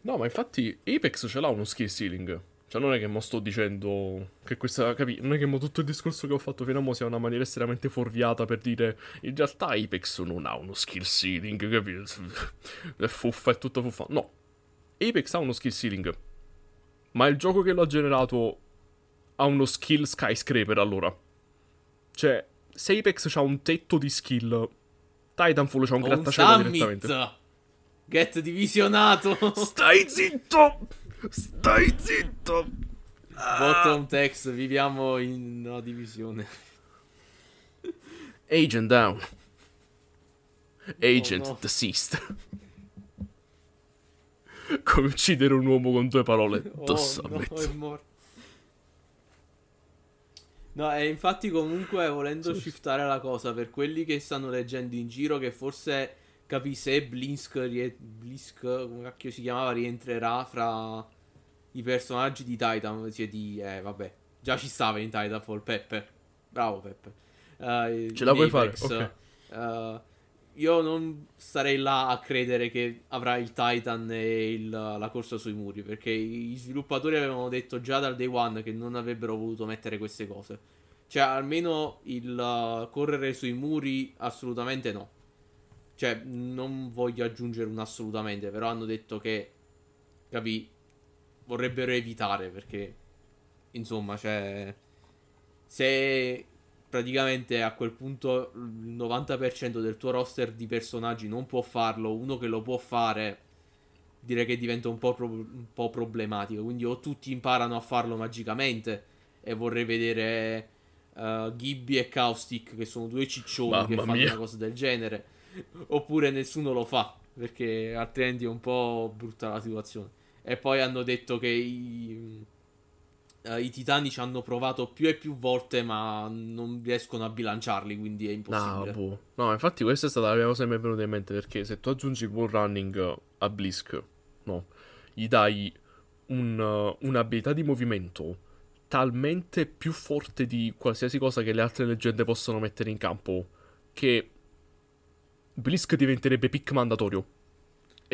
No, ma infatti Apex ce l'ha uno skill ceiling. Cioè, non è che mo sto dicendo che questa. Capi? Non è che mo tutto il discorso che ho fatto fino a mo sia una maniera estremamente fuorviata per dire. In realtà Apex non ha uno skill ceiling, capi? È fuffa, è tutta fuffa. No. Apex ha uno skill ceiling. Ma il gioco che lo ha generato ha uno skill skyscraper allora. Cioè, se Apex ha un tetto di skill, Titanfall c'ha un grattacielo direttamente. Get divisionato! Stai zitto! Stai zitto! Bottom text, viviamo in una divisione. Agent down. Agent Oh, no. deceased. Come uccidere un uomo con due parole. The Oh, no, è morto. No, e infatti comunque volendo Sì. shiftare la cosa per quelli che stanno leggendo in giro che forse capi se Blisk, rie- Blisk come cacchio si chiamava, rientrerà fra i personaggi di Titan, cioè di, eh vabbè, già ci stava in Titanfall, Peppe. Bravo Peppe. uh, Ce la puoi fare, ok. Uh, io non starei là a credere che avrà il Titan e il, la corsa sui muri, perché gli sviluppatori avevano detto già dal day one che non avrebbero voluto mettere queste cose. Cioè, almeno il uh, correre sui muri, assolutamente no. Cioè, non voglio aggiungere un assolutamente, però hanno detto che, capì, vorrebbero evitare, perché, insomma, cioè, se praticamente a quel punto il 90% del tuo roster di personaggi non può farlo, uno che lo può fare direi che diventa un po', pro- un po problematico. Quindi o tutti imparano a farlo magicamente e vorrei vedere uh, Gibby e Caustic che sono due ciccioni Mamma che fanno mia. una cosa del genere, oppure nessuno lo fa perché altrimenti è un po' brutta la situazione. E poi hanno detto che i uh, i titani ci hanno provato più e più volte, ma non riescono a bilanciarli, quindi è impossibile. No, boh. no infatti questa è stata la mia cosa che mi è venuta in mente, perché se tu aggiungi il running a Blisk, no, gli dai un, un'abilità di movimento talmente più forte di qualsiasi cosa che le altre leggende possono mettere in campo, che Blisk diventerebbe pick mandatorio.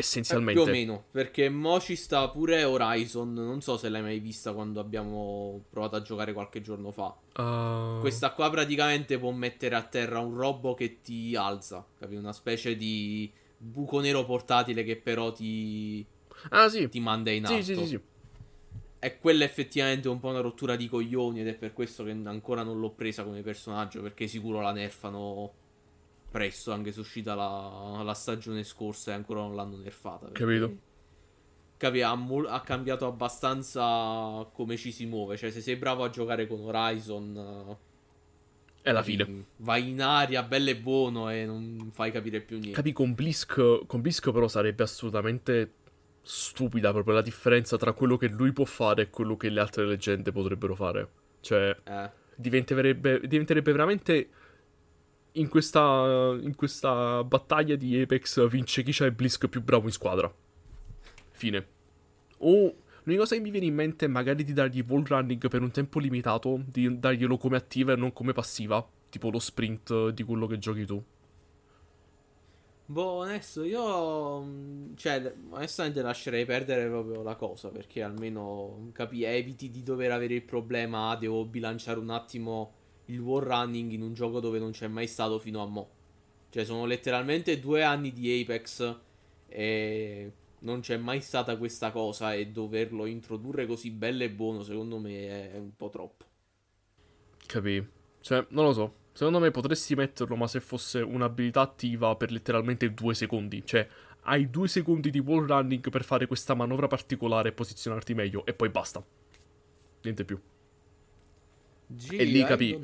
Essenzialmente. Eh, più o meno, perché mo ci sta pure Horizon, non so se l'hai mai vista quando abbiamo provato a giocare qualche giorno fa. Uh... Questa qua praticamente può mettere a terra un robot che ti alza, capi? Una specie di buco nero portatile che però ti... Ah sì. Ti manda in alto. Sì, sì, sì, sì. E quella effettivamente è un po' una rottura di coglioni ed è per questo che ancora non l'ho presa come personaggio, perché sicuro la nerfano presto, anche se è uscita la, la stagione scorsa e ancora non l'hanno nerfata. Capito? Capi, ha, ha, cambiato abbastanza come ci si muove. Cioè, se sei bravo a giocare con Horizon. È la fine. Vai in aria, bello e buono, e non fai capire più niente. Capi, con Blisk, con Blisk però sarebbe assolutamente stupida proprio la differenza tra quello che lui può fare e quello che le altre leggende potrebbero fare. Cioè, eh. diventerebbe, diventerebbe veramente in questa, in questa battaglia di Apex vince chi c'ha il Blisk più bravo in squadra. Fine. O l'unica cosa che mi viene in mente è magari di dargli wall running per un tempo limitato, di darglielo come attiva e non come passiva, tipo lo sprint di quello che giochi tu. Boh, adesso io. Mm, cioè, onestamente lascerei perdere proprio la cosa. Perché almeno capi, eviti di dover avere il problema. Devo bilanciare un attimo il wall running in un gioco dove non c'è mai stato fino a mo'. Cioè, sono letteralmente due anni di Apex e non c'è mai stata questa cosa e doverlo introdurre così bello e buono, secondo me, è un po' troppo. Capì? Cioè, non lo so. Secondo me potresti metterlo, ma se fosse un'abilità attiva per letteralmente due secondi. Cioè, hai due secondi di wall running per fare questa manovra particolare e posizionarti meglio, e poi basta. Niente più. G- e lì capì.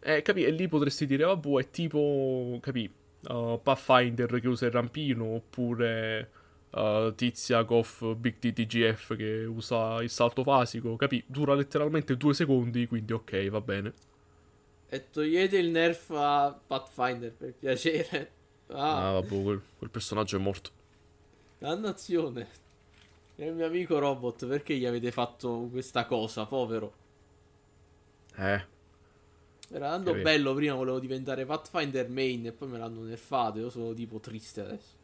Eh, capì? E lì potresti dire, vabbè, è tipo, capì? Uh, Pathfinder che usa il rampino, oppure uh, Tizia Goff Big DTGF che usa il salto fasico, capì? Dura letteralmente due secondi, quindi ok, va bene. E togliete il nerf a Pathfinder, per piacere. Ah, ah vabbè, quel, quel personaggio è morto. Dannazione. È il mio amico robot, perché gli avete fatto questa cosa, povero? Eh. Era andando bello, prima volevo diventare Pathfinder main e poi me l'hanno nerfato, io sono tipo triste adesso.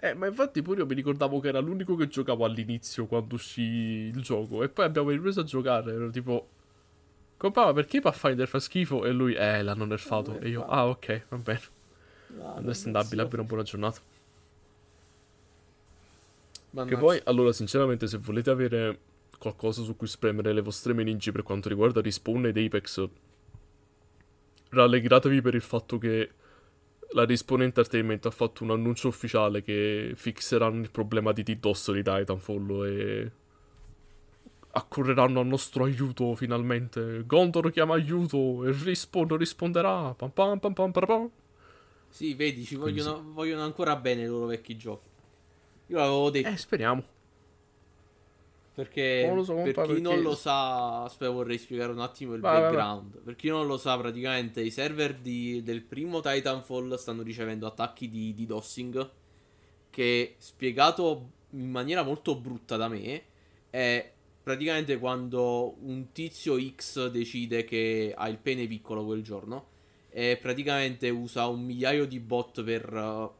Eh, ma infatti pure io mi ricordavo che era l'unico che giocavo all'inizio quando uscì il gioco e poi abbiamo ripreso a giocare, ero tipo... Compà, perché Pathfinder fa schifo? E lui, eh, l'hanno nerfato. E io, ah, ok, va bene. No, Understandabile, abbia una buona giornata. Mannaggia. Che poi, allora, sinceramente, se volete avere qualcosa su cui spremere le vostre meningi per quanto riguarda Respawn ed Apex, rallegratevi per il fatto che la Respawn Entertainment ha fatto un annuncio ufficiale che fixeranno il problema di DDoS di Titanfall e accorreranno al nostro aiuto finalmente. Gondor chiama aiuto e Respawn risponderà. Pam pam pam pam pam. Sì, vedi, ci vogliono, vogliono ancora bene i loro vecchi giochi. Io l'avevo detto. Eh, speriamo. Perché so, per chi perché... non lo sa, aspetta, vorrei spiegare un attimo il vai, background. Vai, vai. Per chi non lo sa, praticamente i server di, del primo Titanfall stanno ricevendo attacchi di, di dossing. Che spiegato in maniera molto brutta da me è praticamente quando un tizio X decide che ha il pene piccolo quel giorno e praticamente usa un migliaio di bot per uh,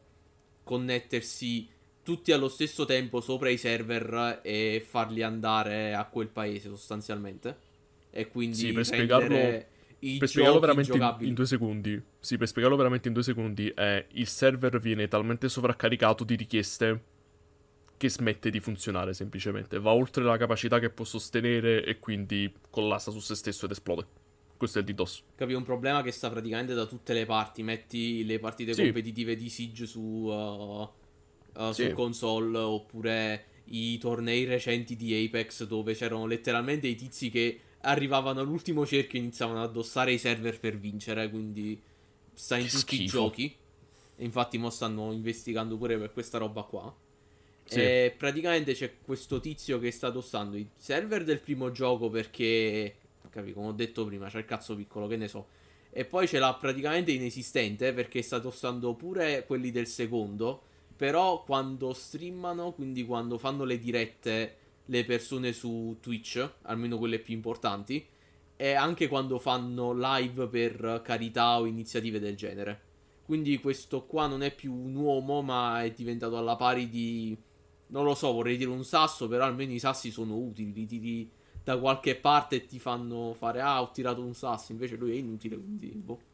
connettersi tutti allo stesso tempo sopra i server e farli andare a quel paese sostanzialmente. E quindi sì, per spiegarlo, per spiegarlo veramente in, in, due secondi. Sì, per spiegarlo veramente in due secondi è il server viene talmente sovraccaricato di richieste che smette di funzionare semplicemente. Va oltre la capacità che può sostenere e quindi collassa su se stesso ed esplode. Questo è il DDoS. Capi un problema che sta praticamente da tutte le parti. Metti le partite sì. competitive di Siege su, uh, uh, sì. su console oppure i tornei recenti di Apex dove c'erano letteralmente i tizi che arrivavano all'ultimo cerchio e iniziavano ad addossare i server per vincere. Quindi sta in che tutti schifo. i giochi. E infatti mo stanno investigando pure per questa roba qua. Sì. E praticamente c'è questo tizio che sta addossando i server del primo gioco perché, capi, come ho detto prima, c'è il cazzo piccolo, che ne so. E poi ce l'ha praticamente inesistente perché sta addossando pure quelli del secondo. Però quando streamano, quindi quando fanno le dirette le persone su Twitch, almeno quelle più importanti, e anche quando fanno live per carità o iniziative del genere. Quindi questo qua non è più un uomo, ma è diventato alla pari di non lo so, vorrei dire un sasso, però almeno i sassi sono utili, li tiri da qualche parte e ti fanno fare ah, ho tirato un sasso, invece lui è inutile, quindi boh.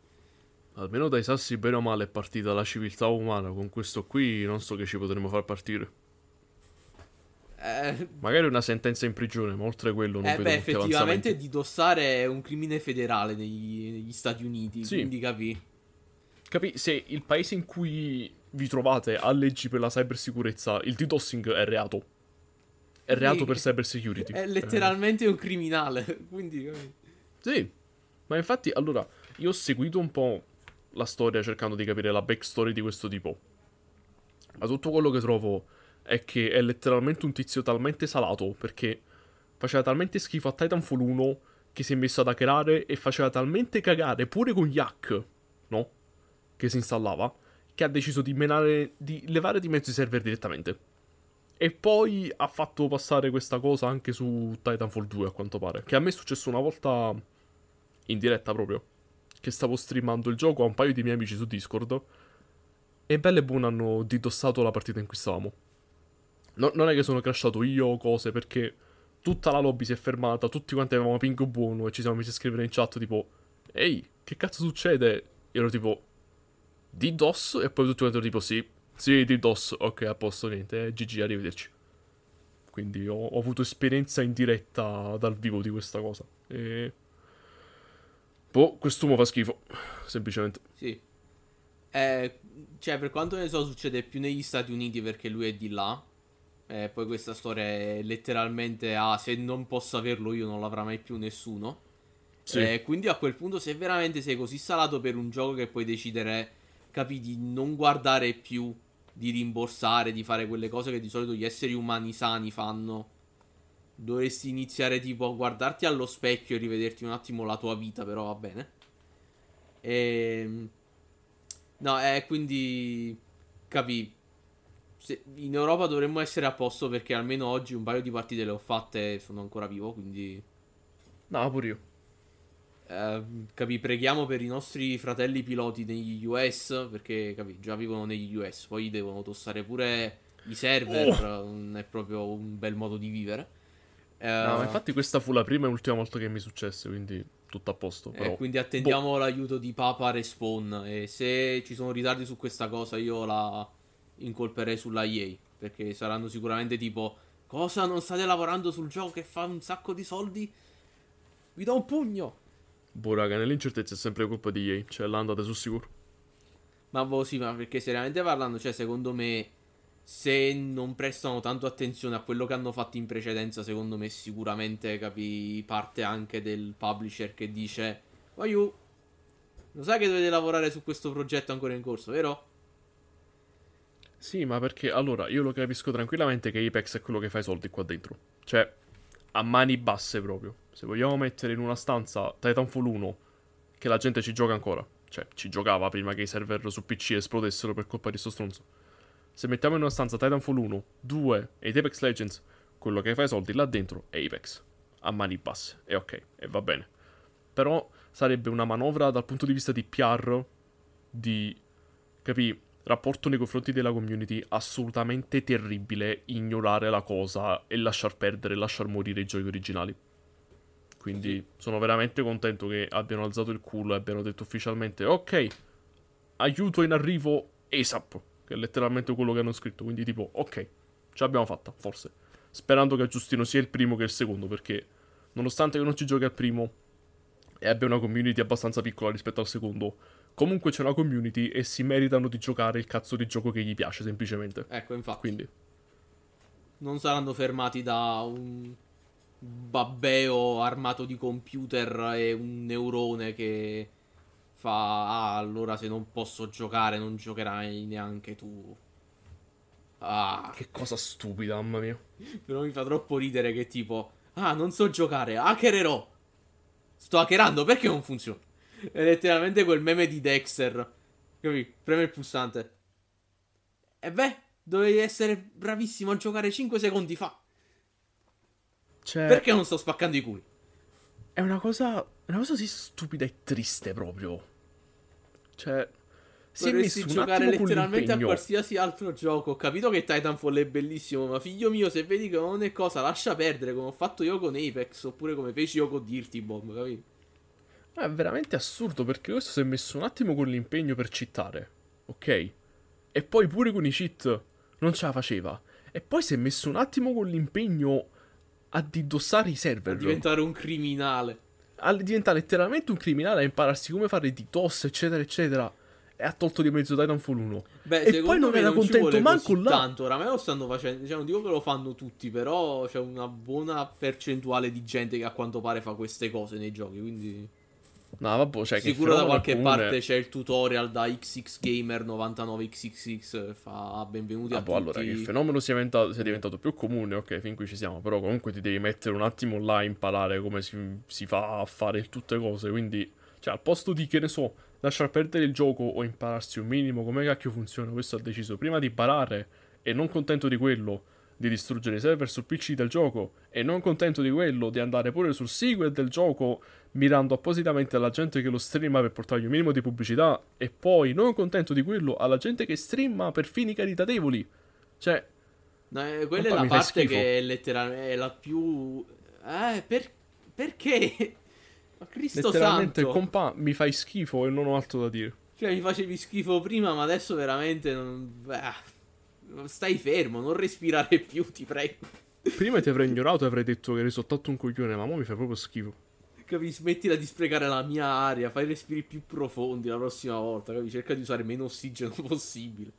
Almeno dai sassi bene o male è partita la civiltà umana, con questo qui non so che ci potremmo far partire. Eh, Magari una sentenza in prigione, ma oltre quello non eh vedo beh, effettivamente di dossare è un crimine federale negli, negli Stati Uniti, sì. quindi capi. Capi, se il paese in cui vi trovate a leggi per la cybersicurezza, il DDoSing è reato. È reato sì, per cybersecurity. È letteralmente eh. un criminale, quindi... Sì, ma infatti, allora, io ho seguito un po' la storia cercando di capire la backstory di questo tipo. Ma tutto quello che trovo è che è letteralmente un tizio talmente salato perché faceva talmente schifo a Titanfall 1 che si è messo ad hackerare e faceva talmente cagare pure con gli hack, no? Che si installava che ha deciso di, menare, di levare di mezzo i server direttamente. E poi ha fatto passare questa cosa anche su Titanfall 2, a quanto pare. Che a me è successo una volta in diretta proprio. Che stavo streamando il gioco a un paio di miei amici su Discord. E belle e buone hanno didossato la partita in cui stavamo. No, non è che sono crashato io o cose, perché tutta la lobby si è fermata, tutti quanti avevamo ping buono e ci siamo messi a scrivere in chat tipo Ehi, che cazzo succede? Io ero tipo DDoS e poi tutti quanti tipo sì, sì DDoS, ok a posto, niente, eh, GG, arrivederci. Quindi ho, ho, avuto esperienza in diretta dal vivo di questa cosa. E... Boh, quest'uomo fa schifo, semplicemente. Sì. Eh, cioè, per quanto ne so, succede più negli Stati Uniti perché lui è di là. Eh, poi questa storia è letteralmente ah, se non posso averlo io non l'avrà mai più nessuno. Sì. Eh, quindi a quel punto se veramente sei così salato per un gioco che puoi decidere capì, di non guardare più, di rimborsare, di fare quelle cose che di solito gli esseri umani sani fanno. Dovresti iniziare tipo a guardarti allo specchio e rivederti un attimo la tua vita, però va bene. E... Ehm, no, eh, quindi... Capì. Se... In Europa dovremmo essere a posto perché almeno oggi un paio di partite le ho fatte e sono ancora vivo, quindi... No, pure io. Eh, capì, preghiamo per i nostri fratelli piloti negli US, perché capì, già vivono negli US, poi devono tossare pure i server, oh. non è proprio un bel modo di vivere. Uh, no, ma infatti questa fu la prima e ultima volta che mi successe, quindi tutto a posto. Però... E quindi attendiamo boh. l'aiuto di Papa Respawn e se ci sono ritardi su questa cosa io la incolperei sulla EA, perché saranno sicuramente tipo cosa non state lavorando sul gioco che fa un sacco di soldi? Vi do un pugno! Boh, raga, nell'incertezza è sempre colpa di EA. Cioè, l'andate sul sicuro. Ma boh, sì, ma perché seriamente parlando, cioè, secondo me, se non prestano tanto attenzione a quello che hanno fatto in precedenza, secondo me, sicuramente capi parte anche del publisher che dice: Ma you, lo sai che dovete lavorare su questo progetto ancora in corso, vero? Sì, ma perché allora io lo capisco tranquillamente che Apex è quello che fa i soldi qua dentro. Cioè, a mani basse proprio. Se vogliamo mettere in una stanza Titanfall 1, che la gente ci gioca ancora, cioè ci giocava prima che i server su PC esplodessero per colpa di sto stronzo. Se mettiamo in una stanza Titanfall 1, 2 e Apex Legends, quello che fa i soldi là dentro è Apex. A mani basse. E ok, e va bene. Però sarebbe una manovra dal punto di vista di PR, di, capì, rapporto nei confronti della community assolutamente terribile ignorare la cosa e lasciar perdere, lasciar morire i giochi originali. Quindi sono veramente contento che abbiano alzato il culo e abbiano detto ufficialmente ok, aiuto in arrivo ASAP, che è letteralmente quello che hanno scritto. Quindi tipo ok, ce l'abbiamo fatta, forse. Sperando che aggiustino sia il primo che il secondo, perché nonostante che non ci giochi al primo e abbia una community abbastanza piccola rispetto al secondo, comunque c'è una community e si meritano di giocare il cazzo di gioco che gli piace, semplicemente. Ecco, infatti. Quindi. Non saranno fermati da un babbeo armato di computer e un neurone che fa ah, allora se non posso giocare non giocherai neanche tu. Ah. Che cosa stupida, mamma mia. Però mi fa troppo ridere che tipo ah, non so giocare, hackererò. Sto hackerando, perché non funziona? È letteralmente quel meme di Dexter. Capi? Preme il pulsante. E beh, dovevi essere bravissimo a giocare 5 secondi fa. Cioè... Perché non sto spaccando i culi? È una cosa. Una cosa così stupida e triste proprio. Cioè. Si Dovresti giocare letteralmente a qualsiasi altro gioco. Ho capito che Titanfall è bellissimo, ma figlio mio, se vedi che non è cosa, lascia perdere come ho fatto io con Apex, oppure come feci io con Dirty Bomb, capito? È veramente assurdo perché questo si è messo un attimo con l'impegno per cittare, ok? E poi pure con i cheat non ce la faceva. E poi si è messo un attimo con l'impegno a didossare i server. A diventare un criminale. A diventare letteralmente un criminale, a impararsi come fare DDoS, eccetera, eccetera. E ha tolto di mezzo Titanfall 1. Beh, e poi non era non contento manco là. Tanto, oramai lo stanno facendo. Diciamo, dico che lo fanno tutti, però c'è una buona percentuale di gente che a quanto pare fa queste cose nei giochi, quindi... No, vabbè, cioè Sicuro da qualche comune... parte c'è il tutorial da XXGamer99XX fa ah, benvenuti ah, a boh, tutti. Allora, il fenomeno sia diventato, sia diventato, più comune, ok, fin qui ci siamo, però comunque ti devi mettere un attimo là a imparare come si, si fa a fare tutte cose, quindi, cioè, al posto di, che ne so, lasciar perdere il gioco o impararsi un minimo come cacchio funziona, questo ha deciso prima di imparare e non contento di quello di distruggere i server sul PC del gioco e non contento di quello di andare pure sul sequel del gioco mirando appositamente alla gente che lo streama per portargli un minimo di pubblicità e poi non contento di quello alla gente che streama per fini caritatevoli. Cioè, no, eh, quella è la parte che è letteralmente è la più eh per... perché? Ma Cristo letteralmente, santo. compa, mi fai schifo e non ho altro da dire. Cioè, mi facevi schifo prima, ma adesso veramente non Beh Stai fermo, non respirare più, ti prego. Prima ti avrei ignorato e avrei detto che eri soltanto un coglione, ma ora mi fai proprio schifo. Capi, smettila di sprecare la mia aria, fai respiri più profondi la prossima volta, capi? Cerca di usare meno ossigeno possibile.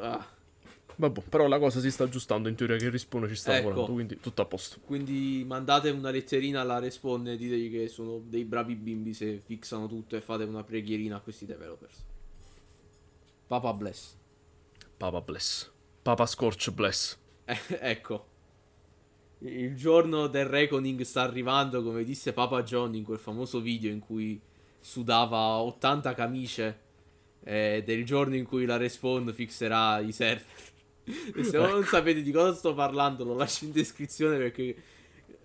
Ah. Vabbè, però la cosa si sta aggiustando, in teoria che respawn ci sta ecco. lavorando, quindi tutto a posto. Quindi mandate una letterina alla respawn e ditegli che sono dei bravi bimbi se fixano tutto e fate una preghierina a questi developers. Papa bless. Papa bless. Papa Scorch bless. Eh, ecco. Il giorno del reckoning sta arrivando, come disse Papa John in quel famoso video in cui sudava 80 camicie. Ed è il giorno in cui la respawn fixerà i server. E se ecco. non sapete di cosa sto parlando, lo lascio in descrizione perché.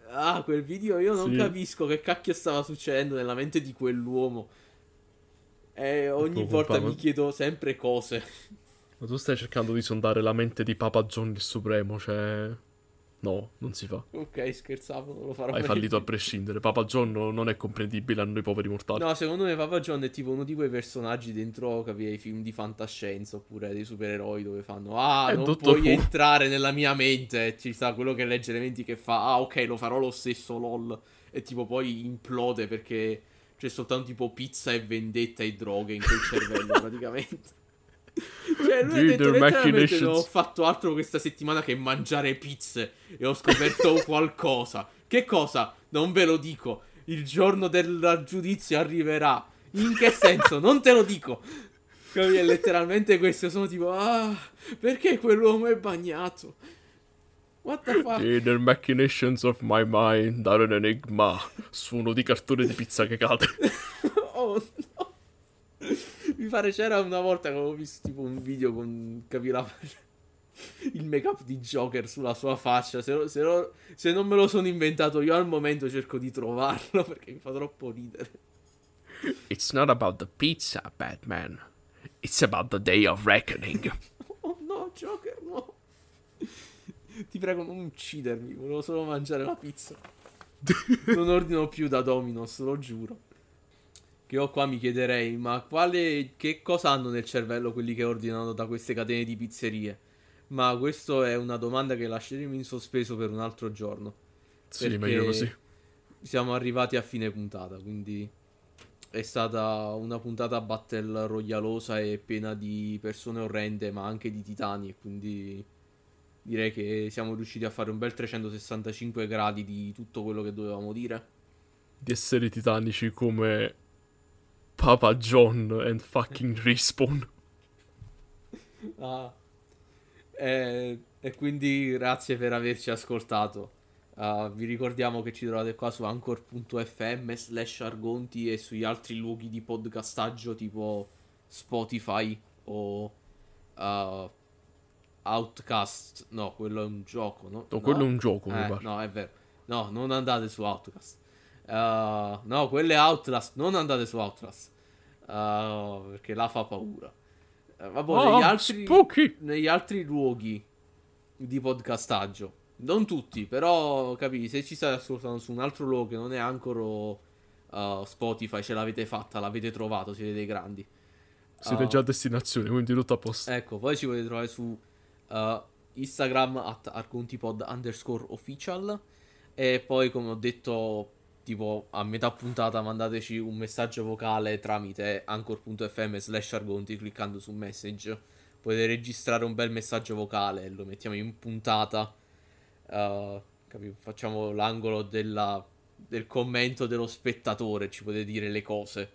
Ah, quel video io non sì. capisco che cacchio stava succedendo nella mente di quell'uomo. E ogni volta mi chiedo sempre cose. Ma tu stai cercando di sondare la mente di Papa John il Supremo, cioè... No, non si fa. Ok, scherzavo, non lo farò Hai fallito a prescindere. Papa John non è comprendibile a noi poveri mortali. No, secondo me Papa John è tipo uno di quei personaggi dentro, capi, film di fantascienza oppure dei supereroi dove fanno Ah, è non puoi Who. entrare nella mia mente. Ci sta quello che legge le menti che fa Ah, ok, lo farò lo stesso, lol. E tipo poi implode perché c'è soltanto tipo pizza e vendetta e droghe in quel cervello praticamente. Cioè, lui ha detto letteralmente non ho fatto altro questa settimana che mangiare pizze e ho scoperto qualcosa. Che cosa? Non ve lo dico. Il giorno del giudizio arriverà. In che senso? Non te lo dico. È letteralmente questo. Sono tipo, ah, perché quell'uomo è bagnato? What the fuck? The inner machinations of my mind are an enigma. Suono di cartone di pizza che cade. oh no. Mi pare c'era una volta che avevo visto tipo un video con capirà il make-up di Joker sulla sua faccia. Se, lo- se lo- se non me lo sono inventato io al momento cerco di trovarlo perché mi fa troppo ridere. It's not about the pizza, Batman. It's about the day of reckoning. Oh no, Joker, no. Ti prego, non uccidermi. Volevo solo mangiare la pizza. Non ordino più da Domino's, lo giuro. Che io qua mi chiederei, ma quale, che cosa hanno nel cervello quelli che ordinano da queste catene di pizzerie? Ma questa è una domanda che lasceremo in sospeso per un altro giorno. Sì, meglio così. Siamo arrivati a fine puntata, quindi è stata una puntata battle royalosa e piena di persone orrende, ma anche di titani, quindi direi che siamo riusciti a fare un bel 365 gradi di tutto quello che dovevamo dire. Di esseri titanici come Papa John and fucking Respawn. Ah. E, e quindi grazie per averci ascoltato. Ah, vi ricordiamo che ci trovate qua su anchor.fm slash argonti e sugli altri luoghi di podcastaggio tipo Spotify o ah, Outcast. No, quello è un gioco, no? No, quello è un gioco, Eh, no, è vero. No, non andate su Outcast. Ah, no, quello è Outlast. Non andate su Outlast. Ah, perché là fa paura. Eh, vabbè, Ah, negli altri spooky! negli altri luoghi di podcastaggio. Non tutti, però capi, se ci state ascoltando su un altro luogo che non è ancora uh, Spotify, ce l'avete fatta, l'avete trovato, siete dei grandi. Siete Ah, già a destinazione, quindi tutto a posto. Ecco, poi ci potete trovare su uh, Instagram at arcontipod underscore official. E poi come ho detto tipo a metà puntata mandateci un messaggio vocale tramite anchor.fm slash argonti cliccando su message. Potete registrare un bel messaggio vocale lo mettiamo in puntata. Uh, facciamo l'angolo della- del commento dello spettatore ci potete dire le cose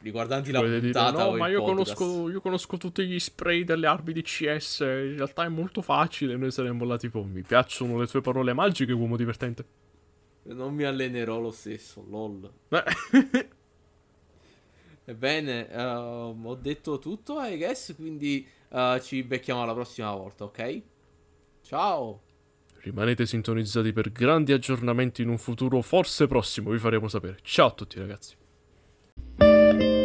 riguardanti la dire, puntata no, o il ma io podcast." conosco, io conosco tutti gli spray delle armi di CS. In realtà è molto facile. Noi saremmo là tipo, mi piacciono le tue parole magiche, uomo divertente. Non mi allenerò lo stesso, lol. Eh, Ebbene, ehm, ho detto tutto, I guess, quindi eh, ci becchiamo alla prossima volta, ok? Ciao! Rimanete sintonizzati per grandi aggiornamenti in un futuro forse prossimo, vi faremo sapere. Ciao a tutti ragazzi. Música